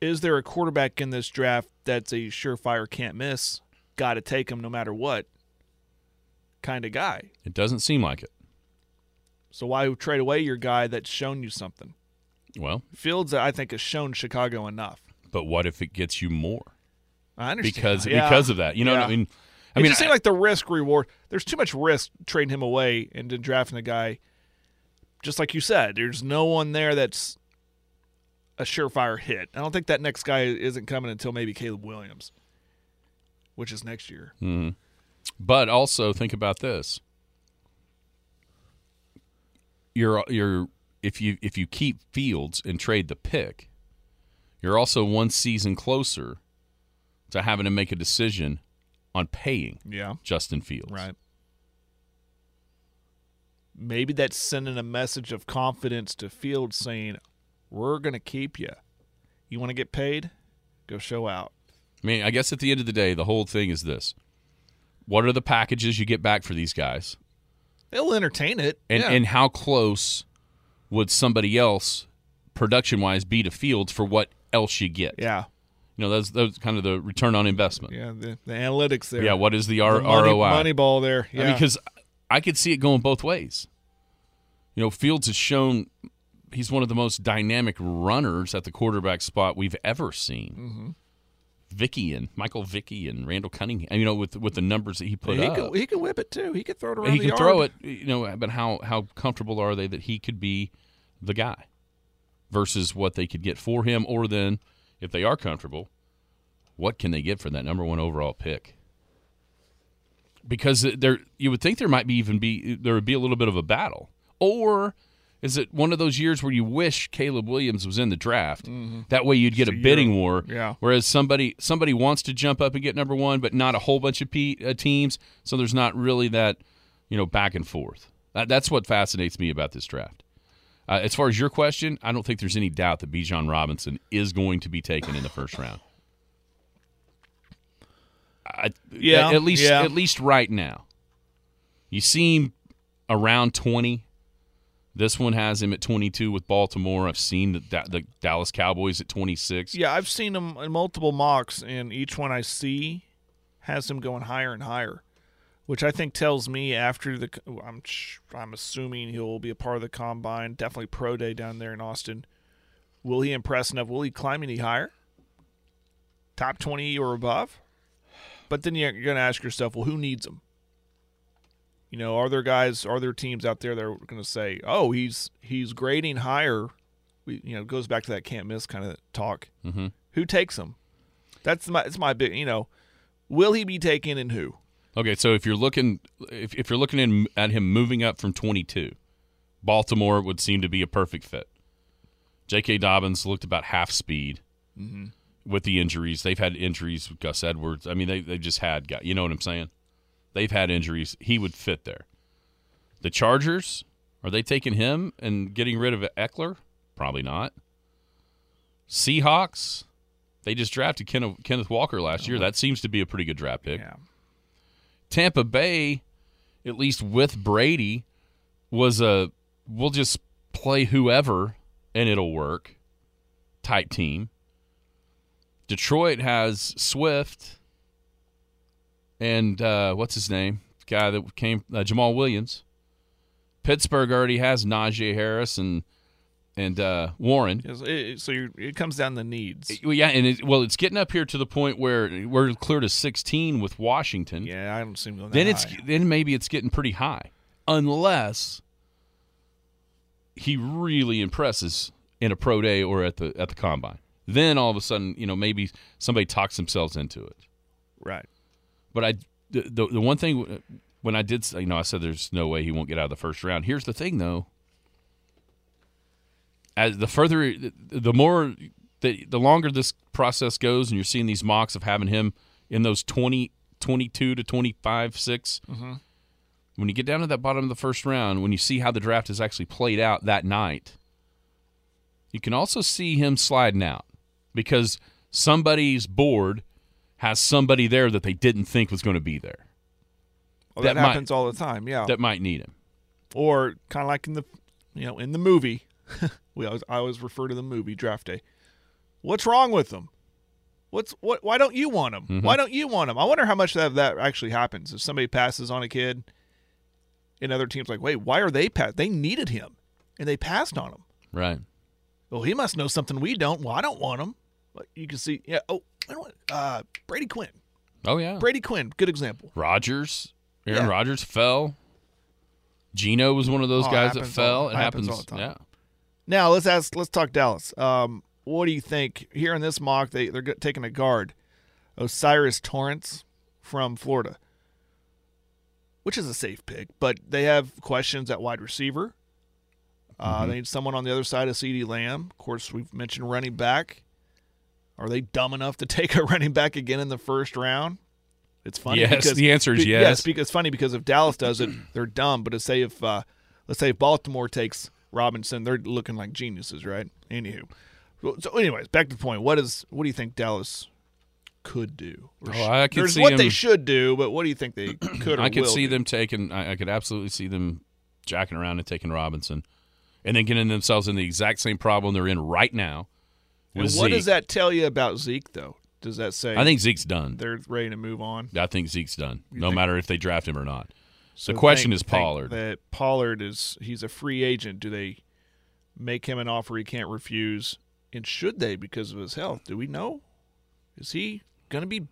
Is there a quarterback in this draft that's a surefire can't miss, got to take him no matter what kind of guy? It doesn't seem like it. So why trade away your guy that's shown you something? Well, Fields, I think, has shown Chicago enough. But what if it gets you more? I understand because Yeah. because of that. You know what I mean? I it mean, just seemed like the risk reward. There's too much risk trading him away and then drafting a guy. Just like you said, there's no one there that's a surefire hit. I don't think that next guy isn't coming until maybe Caleb Williams, which is next year. Hmm. but also think about this. You're you're if you if you keep Fields and trade the pick, you're also one season closer to having to make a decision on paying Yeah, Justin Fields. right. Maybe that's sending a message of confidence to Fields saying, "We're going to keep you. You want to get paid? Go show out." I mean, I guess at the end of the day, the whole thing is this: what are the packages you get back for these guys? They'll entertain it. and yeah. and how close would somebody else production wise be to Fields for what else you get? yeah, You know, that's that's kind of the return on investment. yeah, the, the analytics there. Yeah, what is the, R- The money, ROI? money ball there. Yeah. I mean, because I could see it going both ways. You know, Fields has shown he's one of the most dynamic runners at the quarterback spot we've ever seen. Mm-hmm. Vicky and Michael Vicky and Randall Cunningham. You know, with with the numbers that he put he up, can he can whip it too. He can throw it around. he can yard. throw it. You know, but how how comfortable are they that he could be the guy versus what they could get for him, or then if they are comfortable, what can they get for that number one overall pick? Because there, you would think there might be even be there would be a little bit of a battle, or is it one of those years where you wish Caleb Williams was in the draft? That way you'd get a It's a bidding year- war. Mm-hmm. yeah. Whereas somebody somebody wants to jump up and get number one, but not a whole bunch of uh, teams, so there's not really that you know back and forth. That, that's what fascinates me about this draft. Uh, as far as your question, I don't think there's any doubt that Bijan Robinson is going to be taken in the first round. I, Yeah, at, least yeah. at least right now. You see him around 20. This one has him at 22 with Baltimore. I've seen the, the Dallas Cowboys at 26. Yeah, I've seen him in multiple mocks, and each one I see has him going higher and higher, which I think tells me after the. I'm I'm assuming he'll be a part of the combine, definitely pro day down there in Austin. Will he impress enough? Will he climb any higher? Top twenty or above? But then you're, going to ask yourself, well, who needs him? You know, are there guys, are there teams out there that are going to say, "Oh, he's he's grading higher"? We, you know, it goes back to that can't miss kind of talk. Mhm. Who takes him? That's my it's my big. You know, will he be taken and who? Okay, so if you're looking if, if you're looking in, at him moving up from 22, Baltimore would seem to be a perfect fit. J.K. Dobbins looked about half speed mm-hmm. with the injuries. They've had injuries with Gus Edwards. I mean, they they just had got you know what I'm saying. They've had injuries. He would fit there. The Chargers are they taking him and getting rid of Ekeler? Probably not. Seahawks, they just drafted Kenneth, Kenneth Walker last oh, year. That seems to be a pretty good draft pick. Yeah. Tampa Bay, at least with Brady, was a we'll just play whoever and it'll work type team. Detroit has Swift and uh, what's his name? Guy that came uh, Jamaal Williams. Pittsburgh already has Najee Harris and and uh, Warren. So it comes down to needs. Well, yeah, and it, well, it's getting up here to the point where we're clear to 16 with Washington. Yeah, I don't see him going that then it's high. then maybe it's getting pretty high, unless he really impresses in a pro day or at the at the combine. Then all of a sudden, you know, maybe somebody talks themselves into it. right. But I, the, the the one thing when I did, say- you know, I said there's no way he won't get out of the first round. Here's the thing, though. As the further, the more, the, the longer this process goes, and you're seeing these mocks of having him in those 20, 22 to 25, 6. Mm-hmm. When you get down to that bottom of the first round, when you see how the draft is actually played out that night, you can also see him sliding out because somebody's board has somebody there that they didn't think was going to be there Well, That that, might- happens all the time. Yeah. that might need him. or kind of like in the, you know, in the movie. we always I always refer to the movie Draft Day. What's wrong with them? What's what? Why don't you want them? Mm-hmm. Why don't you want them? I wonder how much that that actually happens if somebody passes on a kid, and other teams like, wait, why are they pass? They needed him, and they passed on him. Right. Well, he must know something we don't. Well, I don't want him. But you can see, yeah. Oh, I don't want, uh, Brady Quinn. Oh yeah. Brady Quinn, good example. Rodgers. Aaron Yeah. Rodgers fell. Geno was one of those Oh, guys that fell. all- it happens happens. all the time. Yeah. Now let's ask. Let's talk Dallas. Um, what do you think here in this mock? They they're taking a guard, O'Cyrus Torrence from Florida, which is a safe pick, but they have questions at wide receiver. Uh, Mm-hmm. They need someone on the other side of CeeDee Lamb. Of course, we've mentioned running back. Are they dumb enough to take a running back again in the first round? It's funny. Yes, because, the answer is be- yes. because it's funny because if Dallas does it, they're dumb. But to say if uh, let's say if Baltimore takes Robinson, they're looking like geniuses, right? Anywho, so anyways, back to the point. What is what do you think Dallas could do? Or Oh, I could see what they should do, but what do you think they could? Or I could see do? them taking. I, I could absolutely see them jacking around and taking Robinson, and then getting themselves in the exact same problem they're in right now. What Zeke. does that tell you about Zeke, though? Does that say I think Zeke's done. they're ready to move on? I think Zeke's done, You no matter if they draft him or not. So the question think- is Pollard. That Pollard is he's a free agent. Do they make him an offer he can't refuse? And should they because of his health? Do we know? Is he going to be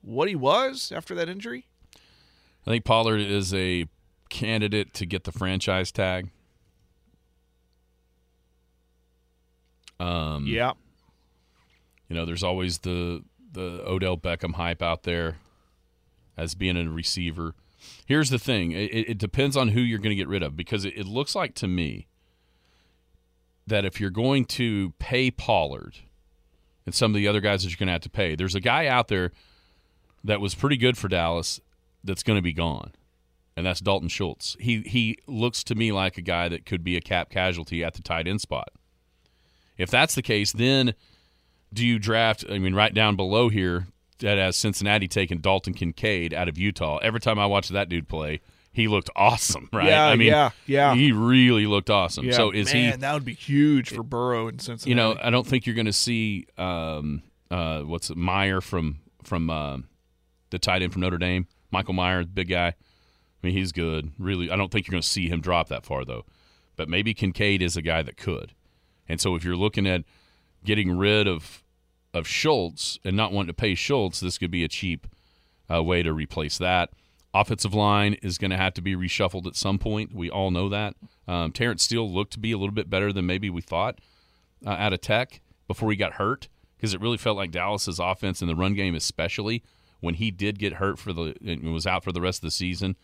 what he was after that injury? I think Pollard is a candidate to get the franchise tag. Um, yeah. You know, there's always the the Odell Beckham hype out there as being a receiver. Here's the thing: it, it depends on who you're going to get rid of because it, it looks like to me that if you're going to pay Pollard and some of the other guys that you're going to have to pay, there's a guy out there that was pretty good for Dallas that's going to be gone, and that's Dalton Schultz. He he looks to me like a guy that could be a cap casualty at the tight end spot. If that's the case, then do you draft? I mean, right down below here, that has Cincinnati taking Dalton Kincaid out of Utah. Every time I watch that dude play, he looked awesome, right? Yeah, I mean, yeah, yeah. he really looked awesome. Yeah, so is man, he? that would be huge for Burrow and Cincinnati. You know, I don't think you're going to see um, uh, what's it, Mayer from from uh, the tight end from Notre Dame, Michael Mayer, big guy. I mean, he's good. Really, I don't think you're going to see him drop that far though. But maybe Kincaid is a guy that could. And so if you're looking at getting rid of of Schultz and not wanting to pay Schultz, this could be a cheap uh, way to replace that. Offensive line is going to have to be reshuffled at some point. We all know that. Um, Terence Steele looked to be a little bit better than maybe we thought uh, out of Tech before he got hurt because it really felt like Dallas's offense in the run game, especially when he did get hurt for the and was out for the rest of the season.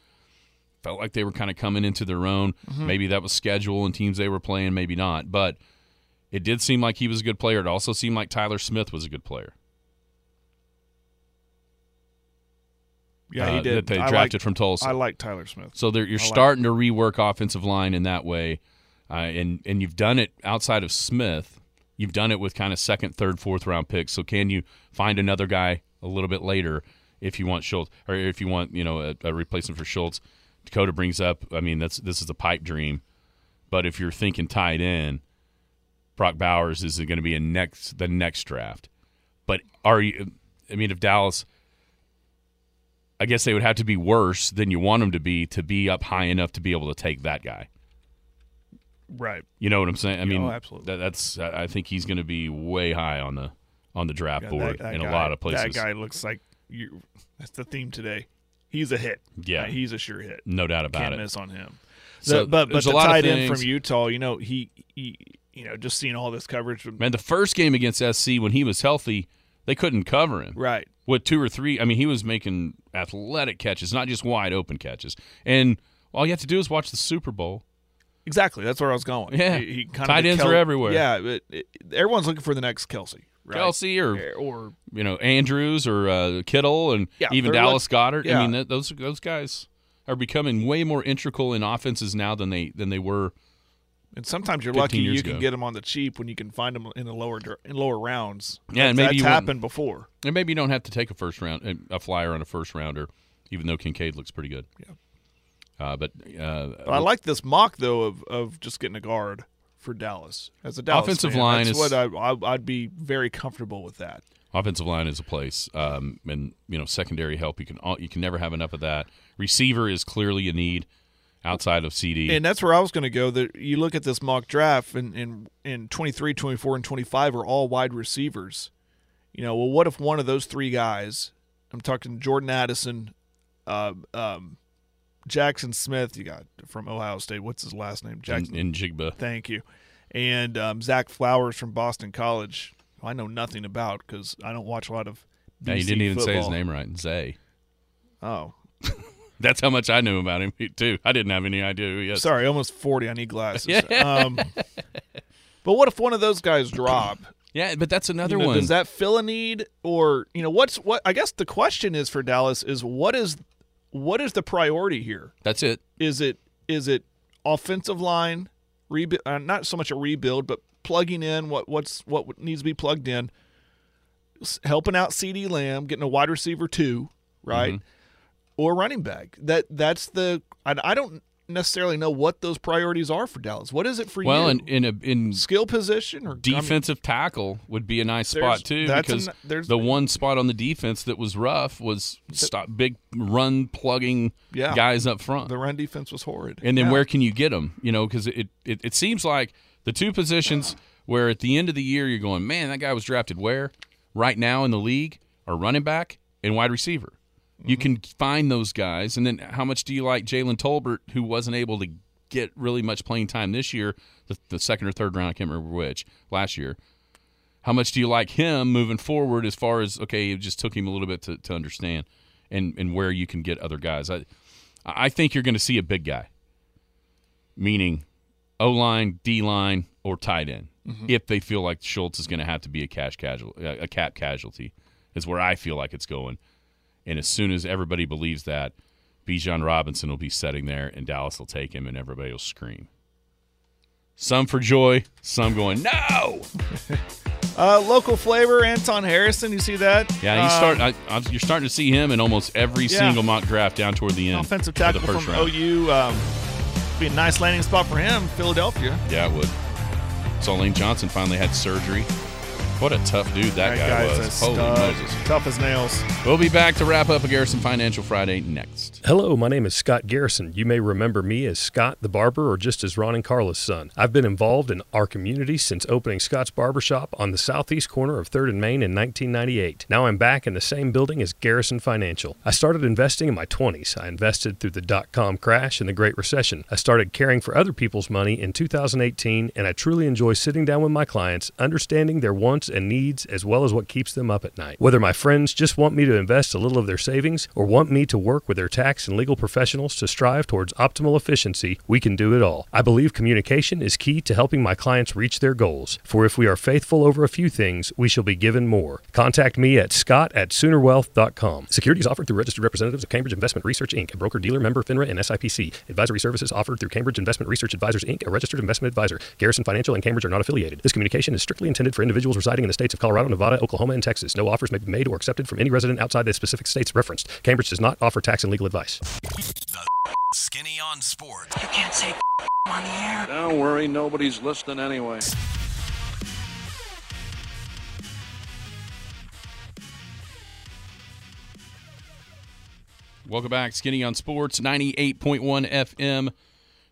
Felt like they were kind of coming into their own. Maybe that was schedule and teams they were playing, maybe not. But it did seem like he was a good player. It also seemed like Tyler Smith was a good player. yeah, uh, he did. that they I drafted like- from Tulsa. I like Tyler Smith. So you're I like starting to rework offensive line in that way, uh, and and you've done it outside of Smith. You've done it with kind of second, third, fourth round picks. So can you find another guy a little bit later if you want Schultz, or if you want you know a, a replacement for Schultz? Dakota brings up. I mean, that's this is a pipe dream, But if you're thinking tight end, Brock Bowers is going to be a next the next draft. But are you? I mean, if Dallas, I guess they would have to be worse than you want them to be to be up high enough to be able to take that guy. Right. You know what I'm saying? I mean, oh, absolutely. that, that's I think he's going to be way high on the on the draft Yeah, board that- that in guy- a lot of places. That guy looks like you. That's the theme today. He's a hit. Yeah. Uh, he's a sure hit. No doubt about Can't it. miss on him. So The- but but the a lot of tight end from Utah, you know, he, he you know just seeing all this coverage. Man, the first game against SC when he was healthy, they couldn't cover him. Right. With two or three, I mean, he was making athletic catches, not just wide open catches. And all you have to do is watch the Super Bowl. Exactly. That's where I was going. Yeah. He, he kind Tight of ends are everywhere. Yeah. But it, everyone's looking for the next Kelce. Right? Kelce or or you know Andrews or uh, Kittle and Yeah, even Dallas look- Goedert. yeah. I mean, th- those those guys are becoming way more integral in offenses now than they than they were. And sometimes you're lucky you can get them on the cheap when you can find them in the lower in lower rounds. Yeah, and maybe that's happened before. And maybe you don't have to take a first round a flyer on a first rounder, even though Kincaid looks pretty good. Yeah. Uh, but uh, But I like this mock though of, of just getting a guard for Dallas as a Dallas Offensive fan, line That's is- what I, I I'd be very comfortable with that. Offensive line is a place, um, and you know secondary help. You can all, you can never have enough of that. Receiver is clearly a need outside of CeeDee. And that's where I was going to go. That you look at this mock draft, and in in 23, 24, and 25 are all wide receivers. You know, well, what if one of those three guys? I'm talking Jordan Addison, uh, um, Jaxon Smith. You got from Ohio State. What's his last name? Jackson. in, in Jigba. Thank you. And um, Zach Flowers from Boston College. I know nothing about because I don't watch a lot of. Now you didn't even say his name right, Zay. Oh, That's how much I knew about him too. I didn't have any idea who he is. sorry, almost forty. I need glasses. um, but what if one of those guys drop? Yeah, but that's another You know, one. Does that fill a need, or you know, what's what? I guess the question is for Dallas is what is what is the priority here? that's it. Is it is it offensive line rebuild? Uh, not so much a rebuild, but plugging in what what's what needs to be plugged in. Helping out CeeDee Lamb, getting a wide receiver too, right, Mm-hmm. Or running back. That that's the. I, I don't necessarily know what those priorities are for Dallas. What is it for Well, you? in in a in skill position or I mean, defensive tackle would be a nice spot too because an- there's- the one spot on the defense that was rough was stop big run plugging Yeah. guys up front. the run defense was horrid. and then Yeah. where can you get them? You know, because it, it it seems like the two positions where at the end of the year you're going, man, that guy was drafted where right now in the league are running back and wide receiver. You mm-hmm. can find those guys, and then how much do you like Jalen Tolbert, who wasn't able to get really much playing time this year, the, the second or third round, I can't remember which last year. How much do you like him moving forward? As far as okay, it just took him a little bit to, to understand, and and where you can get other guys. I I think you're going to see a big guy meaning O line, D line, or tight end. Mm-hmm. If they feel like Schultz is going to have to be a cash casual, a cap casualty, is where I feel like it's going. And as soon as everybody believes that, Bijan Robinson will be sitting there, and Dallas will take him, and everybody will scream. Some for joy, some going no. Uh, local flavor, Anton Harrison. You see that? Yeah, he's Um, start. I, you're starting to see him in almost every Yeah. single mock draft down toward the end. offensive tackle the first from round. OU. Um, be a nice landing spot for him. Philadelphia. Yeah, it would. So Lane Johnson finally had surgery. What a tough dude that, guy was. a Holy stud. Moses. Tough as nails. We'll be back to wrap up a Garrison Financial Friday next. Hello, my name is Scott Garrison. You may remember me as Scott the Barber or just as Ron and Carla's son. I've been involved in our community since opening Scott's Barbershop on the southeast corner of 3rd and Main in 1998. Now I'm back in the same building as Garrison Financial. I started investing in my 20s. I invested through the dot com crash and the Great Recession. I started caring for other people's money in 2018, and I truly enjoy sitting down with my clients, understanding their wants and needs as well as what keeps them up at night. Whether my friends just want me to invest a little of their savings or want me to work with their tax and legal professionals to strive towards optimal efficiency, we can do it all. I believe communication is key to helping my clients reach their goals. For if we are faithful over a few things, we shall be given more. Contact me at scott at soonerwealth.com. Securities offered through registered representatives of Cambridge Investment Research Inc., a broker dealer member FINRA and SIPC. Advisory services offered through Cambridge Investment Research Advisors Inc., a registered investment advisor. Garrison Financial and Cambridge are not affiliated. This communication is strictly intended for individuals residing residing in the states of Colorado, Nevada, Oklahoma, and Texas. No offers may be made or accepted from any resident outside the specific states referenced. Cambridge does not offer tax and legal advice. Skinny on Sports. You can't say on the air. Don't worry, nobody's listening anyway. Welcome back, Skinny on Sports, 98.1 FM,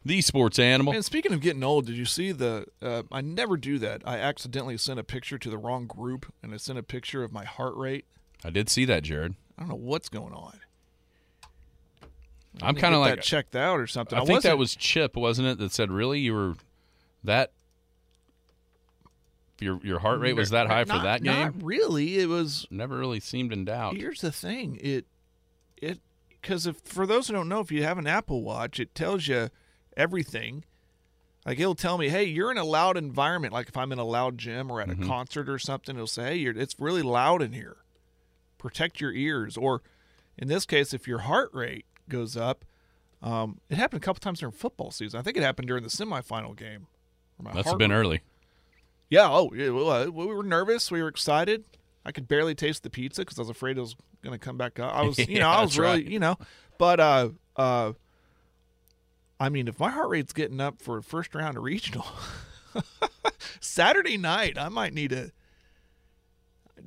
the sports animal. And speaking of getting old, did you see the? Uh, I never do that. I accidentally sent a picture to the wrong group, and I sent a picture of my heart rate. I did see that, Jared. I don't know what's going on. I I'm kind of like that checked out or something. I think that was Chip, wasn't it? That said, "Really, you were that your your heart rate was that high for that game?" Not really. It was. Never really seemed in doubt. Here's the thing. It it because if for those who don't know, if you have an Apple Watch, it tells you everything. Like he'll tell me, hey, you're in a loud environment. Like if I'm in a loud gym or at Mm-hmm. a concert or something, it'll say, hey, you're, it's really loud in here. Protect your ears. Or in this case, if your heart rate goes up, um, it happened a couple times during football season. I think it happened during the semifinal game. That's been rate- early. yeah. Oh, yeah. Uh, we were nervous. We were excited. I could barely taste the pizza because I was afraid it was going to come back up. I was, you know, I was really, right. you know, but uh, uh, I mean, if my heart rate's getting up for a first round of regional Saturday night, I might need to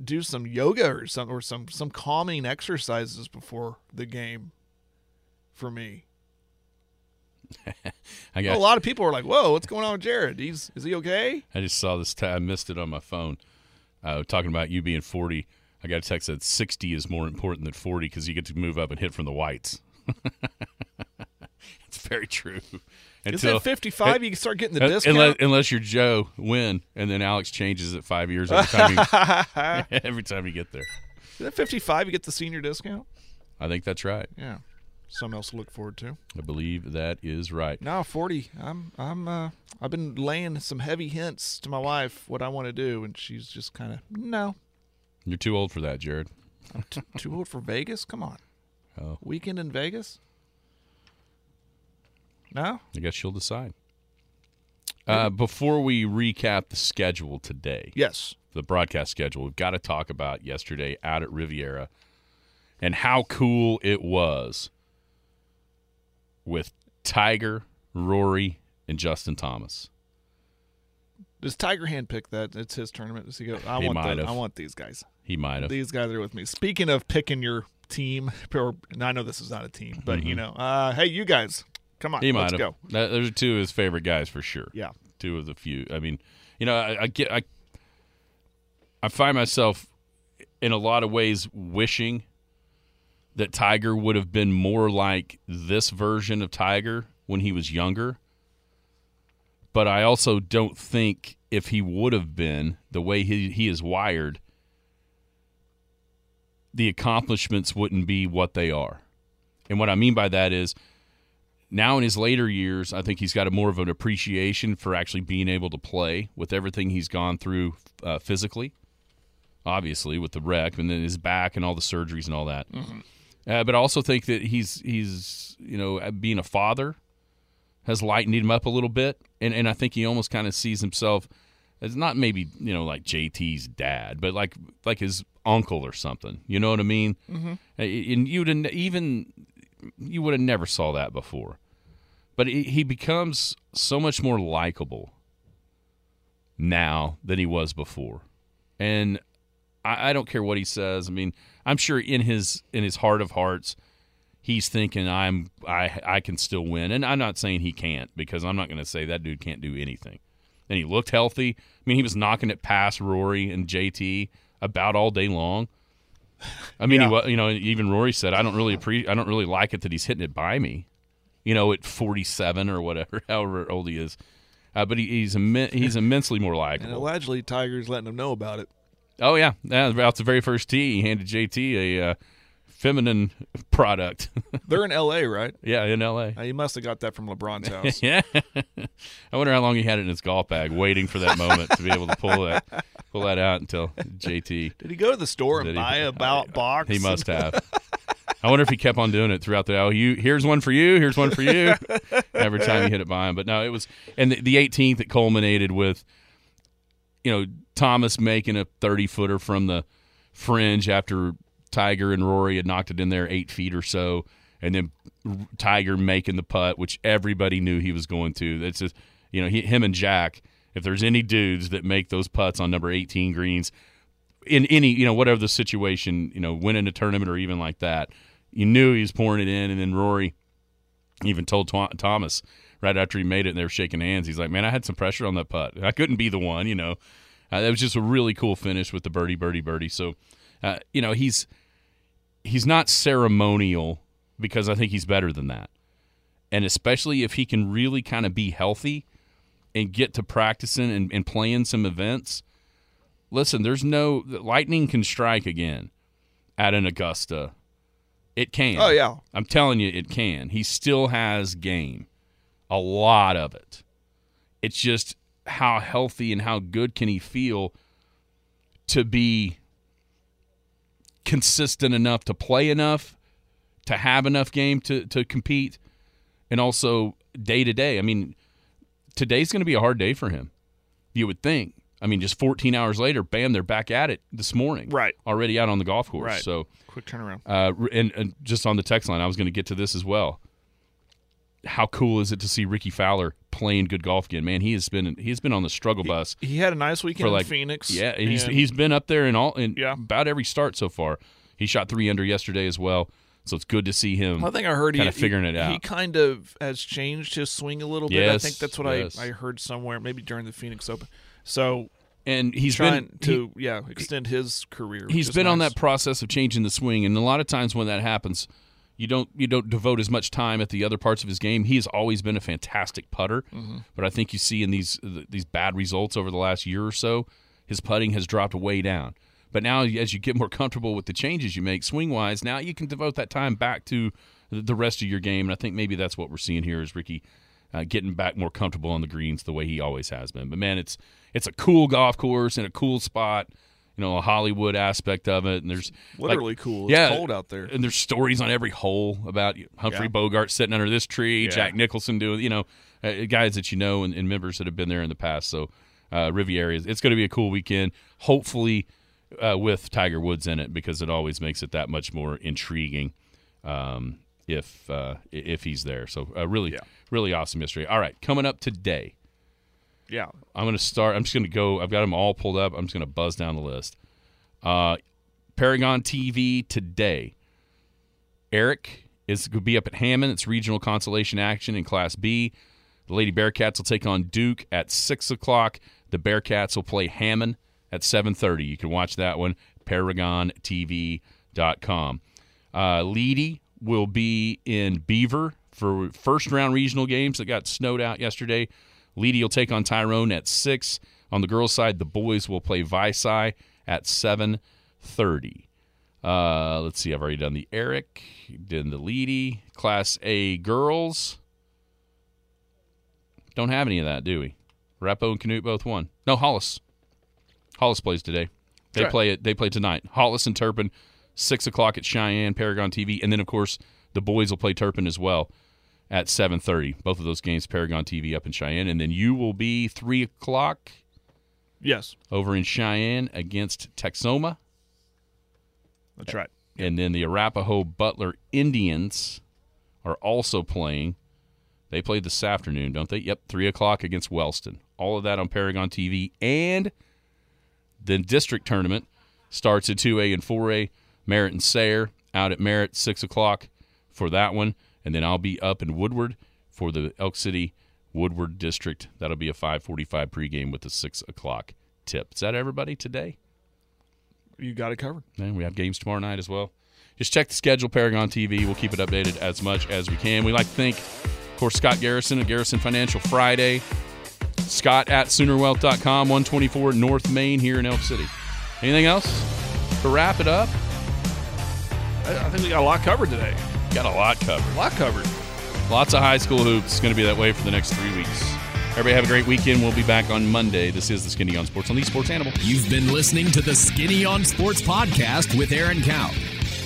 do some yoga or some or some some calming exercises before the game for me. I got. a lot of people are like, "Whoa, what's going on with Jared? He's is he okay?" I just saw this. T- I missed it on my phone. Uh, talking about you being 40. I got a text that 60 is more important than 40 because you get to move up and hit from the whites. very true. Is at 55 you can start getting the Uh, discount? Unless, unless you're Joe, win, and then Alex changes it five years every time you, every time you get there. Is at 55 you get the senior discount? I think that's right. Yeah. Something else to look forward to. I believe that is right. No, 40. I'm I'm uh I've been laying some heavy hints to my wife what I want to do and she's just kind of no. You're too old for that, Jared. T- too old for Vegas? Come on. Oh. Weekend in Vegas? No? I guess she'll decide. Uh, before we recap the schedule today, Yes. the broadcast schedule, we've got to talk about yesterday out at Riviera and how cool it was with Tiger, Rory, and Justin Thomas. Does Tiger hand pick that? It's his tournament. Does he go? I He want might the, have. I want these guys. He might have. These guys are with me. Speaking of picking your team, or and I know this is not a team, but you know, uh, hey, you guys, come on. He might let's have. go. That- Those are two of his favorite guys for sure. Yeah. two of the few. I mean, you know, I, I get, I, I find myself in a lot of ways wishing that Tiger would have been more like this version of Tiger when he was younger. But I also don't think if he would have been the way he, he is wired, the accomplishments wouldn't be what they are. And what I mean by that is now in his later years, I think he's got a more of an appreciation for actually being able to play with everything he's gone through uh, physically, obviously with the wreck and then his back and all the surgeries and all that. Uh, but I also think that he's he's you know uh, being a father has lightened him up a little bit, and and I think he almost kind of sees himself as not maybe you know like JT's dad, but like like his uncle or something. You know what I mean? Mm-hmm. And you'd even you would have never saw that before. But he becomes so much more likable now than he was before, and I, I don't care what he says. I mean, I'm sure in his in his heart of hearts, he's thinking I'm I I can still win, and I'm not saying he can't because I'm not going to say that dude can't do anything. And he looked healthy. I mean, he was knocking it past Rory and JT about all day long. I mean, he wa you know, even Rory said, "I don't really appreciate, I don't really like it that he's hitting it by me." You know, at 47 or whatever, however old he is. Uh, but he, he's immen- he's immensely more And likable. allegedly, Tiger's letting him know about it. Oh yeah, yeah. About the very first tee, he handed JT a uh, feminine product. They're in L.A., right? yeah, in L.A. Uh, he must have got that from LeBron's house. yeah. I wonder how long he had it in his golf bag, waiting for that moment to be able to pull that pull that out until JT. Did he go to the store and Did he? buy a bout box? He must have. I wonder if he kept on doing it throughout the. Oh, you here's one for you. Here's one for you. Every time he hit it by him, but no, it was and the, the 18th it culminated with you know, Thomas making a 30 footer from the fringe after Tiger and Rory had knocked it in there eight feet or so, and then Tiger making the putt, which everybody knew he was going to. That's just, you know, he, him and Jack. If there's any dudes that make those putts on number 18 greens, in any, you know, whatever the situation, you know, winning a tournament or even like that, you knew he was pouring it in. And then Rory even told Thomas right after he made it and they were shaking hands, he's like, man, I had some pressure on that putt. I couldn't be the one, you know. Uh, that was just a really cool finish with the birdie, birdie, birdie. So, uh, you know, he's he's not ceremonial because I think he's better than that. And especially if he can really kind of be healthy and get to practicing and, and playing some events. Listen, there's no lightning can strike again at an Augusta. It can. Oh yeah. I'm telling you, it can. He still has game, a lot of it. It's just how healthy and how good can he feel to be consistent enough to play enough to have enough game to to compete and also day to day. I mean, today's going to be a hard day for him. You would think. I mean, just 14 hours later, bam, they're back at it this morning. Right. Already out on the golf course. Right. So quick turnaround. Uh, and, and just on the text line, I was going to get to this as well. How cool is it to see Rickie Fowler playing good golf again? Man, he has been he's been on the struggle bus. He, had a nice weekend like, in Phoenix. Yeah, he's he's been up there in all in yeah. about every start so far. He shot three under yesterday as well. So it's good to see him. I think I heard kind he, of figuring he, it out. He kind of has changed his swing a little bit. Yes, I think that's what yes. I, I heard somewhere, maybe during the Phoenix Open. So and he's trying been to he, yeah extend his career. He's been nice. on that process of changing the swing, and a lot of times when that happens, you don't you don't devote as much time at the other parts of his game. He has always been a fantastic putter, mm-hmm. but I think you see in these these bad results over the last year or so, his putting has dropped way down. But now, as you get more comfortable with the changes you make swing wise, now you can devote that time back to the rest of your game. And I think maybe that's what we're seeing here is Rickie uh, getting back more comfortable on the greens the way he always has been. But man, it's it's a cool golf course and a cool spot. You know, a Hollywood aspect of it, and there's literally like, cool. It's yeah, cold out there, and there's stories on every hole about Humphrey Yeah. Bogart sitting under this tree, Yeah. Jack Nicholson doing, you know, uh, guys that you know and, and members that have been there in the past. So uh, Riviera, is- it's going to be a cool weekend. Hopefully, uh, with Tiger Woods in it, because it always makes it that much more intriguing um, if uh, if he's there. So uh, really, Yeah. Really awesome yesterday. All right, coming up today. yeah. I'm going to start. I'm just going to go. I've got them all pulled up. I'm just going to buzz down the list. Uh, Paragon TV today. Erick is going to be up at Hammon. It's regional consolation action in Class B. The Lady Bearcats will take on Duke at six o'clock. The Bearcats will play Hammon at seven thirty. You can watch that one. ParagonTV.com. Uh, Leedey will be in Beaver for first round regional games that got snowed out yesterday. Leedey will take on Tyrone at six. On the girls' side, the boys will play Vici at seven thirty. Uh, let's see. I've already done the Erick, done the Leedey, Class A girls. Don't have any of that, do we? Repo and Canute both won. No, Hollis. Hollis plays today. They Right. play it. They play tonight. Hollis and Turpin, six o'clock at Cheyenne Paragon TV, and then of course the boys will play Turpin as well at seven thirty. Both of those games Paragon TV up in Cheyenne, and then you will be three o'clock Yes, over in Cheyenne against Texhoma. that's right. And then the arapaho Butler Indians are also playing. They play this afternoon, don't they? Yep, 3 o'clock against Wellston. All of that on Paragon TV. And the district tournament starts at 2A and 4A. Merritt and Sayre out at Merritt, 6 o'clock for that one. And then I'll be up in Woodward for the Elk City Woodward District. That'll be a 545 pregame with the 6 o'clock tip. Is that everybody today? You got it covered. And we have games tomorrow night as well. Just check the schedule, Paragon TV. We'll keep it updated as much as we can. We like to thank, of course, Scott Garrison at Garrison Financial Friday. Scott at Soonerwealth.com, 124 North Main here in Elk City. Anything else to wrap it up? I think we got a lot covered today. Got a lot covered. A lot covered. Lots of high school hoops. It's going to be that way for the next three weeks. Everybody have a great weekend. We'll be back on Monday. This is the Skinny on Sports on the Sports Animal. You've been listening to the Skinny on Sports podcast with Aaron Cow.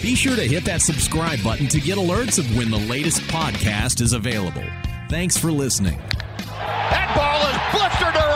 Be sure to hit that subscribe button to get alerts of when the latest podcast is available. Thanks for listening. That ball is blistered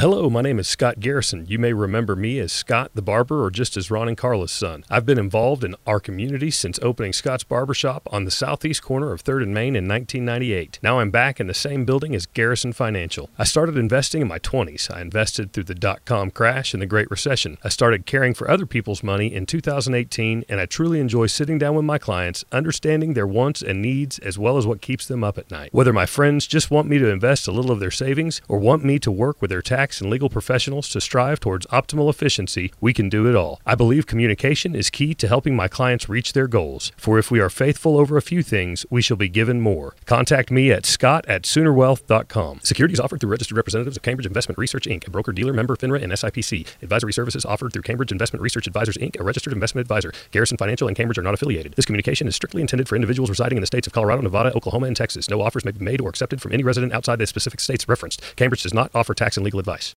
Hello, my name is Scott Garrison. You may remember me as Scott the Barber or just as Ron and Carla's son. I've been involved in our community since opening Scott's Barbershop on the southeast corner of 3rd and Main in 1998. Now I'm back in the same building as Garrison Financial. I started investing in my 20s. I invested through the dot com crash and the Great Recession. I started caring for other people's money in 2018, and I truly enjoy sitting down with my clients, understanding their wants and needs as well as what keeps them up at night. Whether my friends just want me to invest a little of their savings or want me to work with their tax and legal professionals to strive towards optimal efficiency, we can do it all. I believe communication is key to helping my clients reach their goals. For if we are faithful over a few things, we shall be given more. Contact me at scott at soonerwealth.com. Securities offered through registered representatives of Cambridge Investment Research Inc., a broker dealer member FINRA and SIPC. Advisory services offered through Cambridge Investment Research Advisors Inc., a registered investment advisor. Garrison Financial and Cambridge are not affiliated. This communication is strictly intended for individuals residing in the states of Colorado, Nevada, Oklahoma, and Texas. No offers may be made or accepted from any resident outside the specific states referenced. Cambridge does not offer tax and legal advice.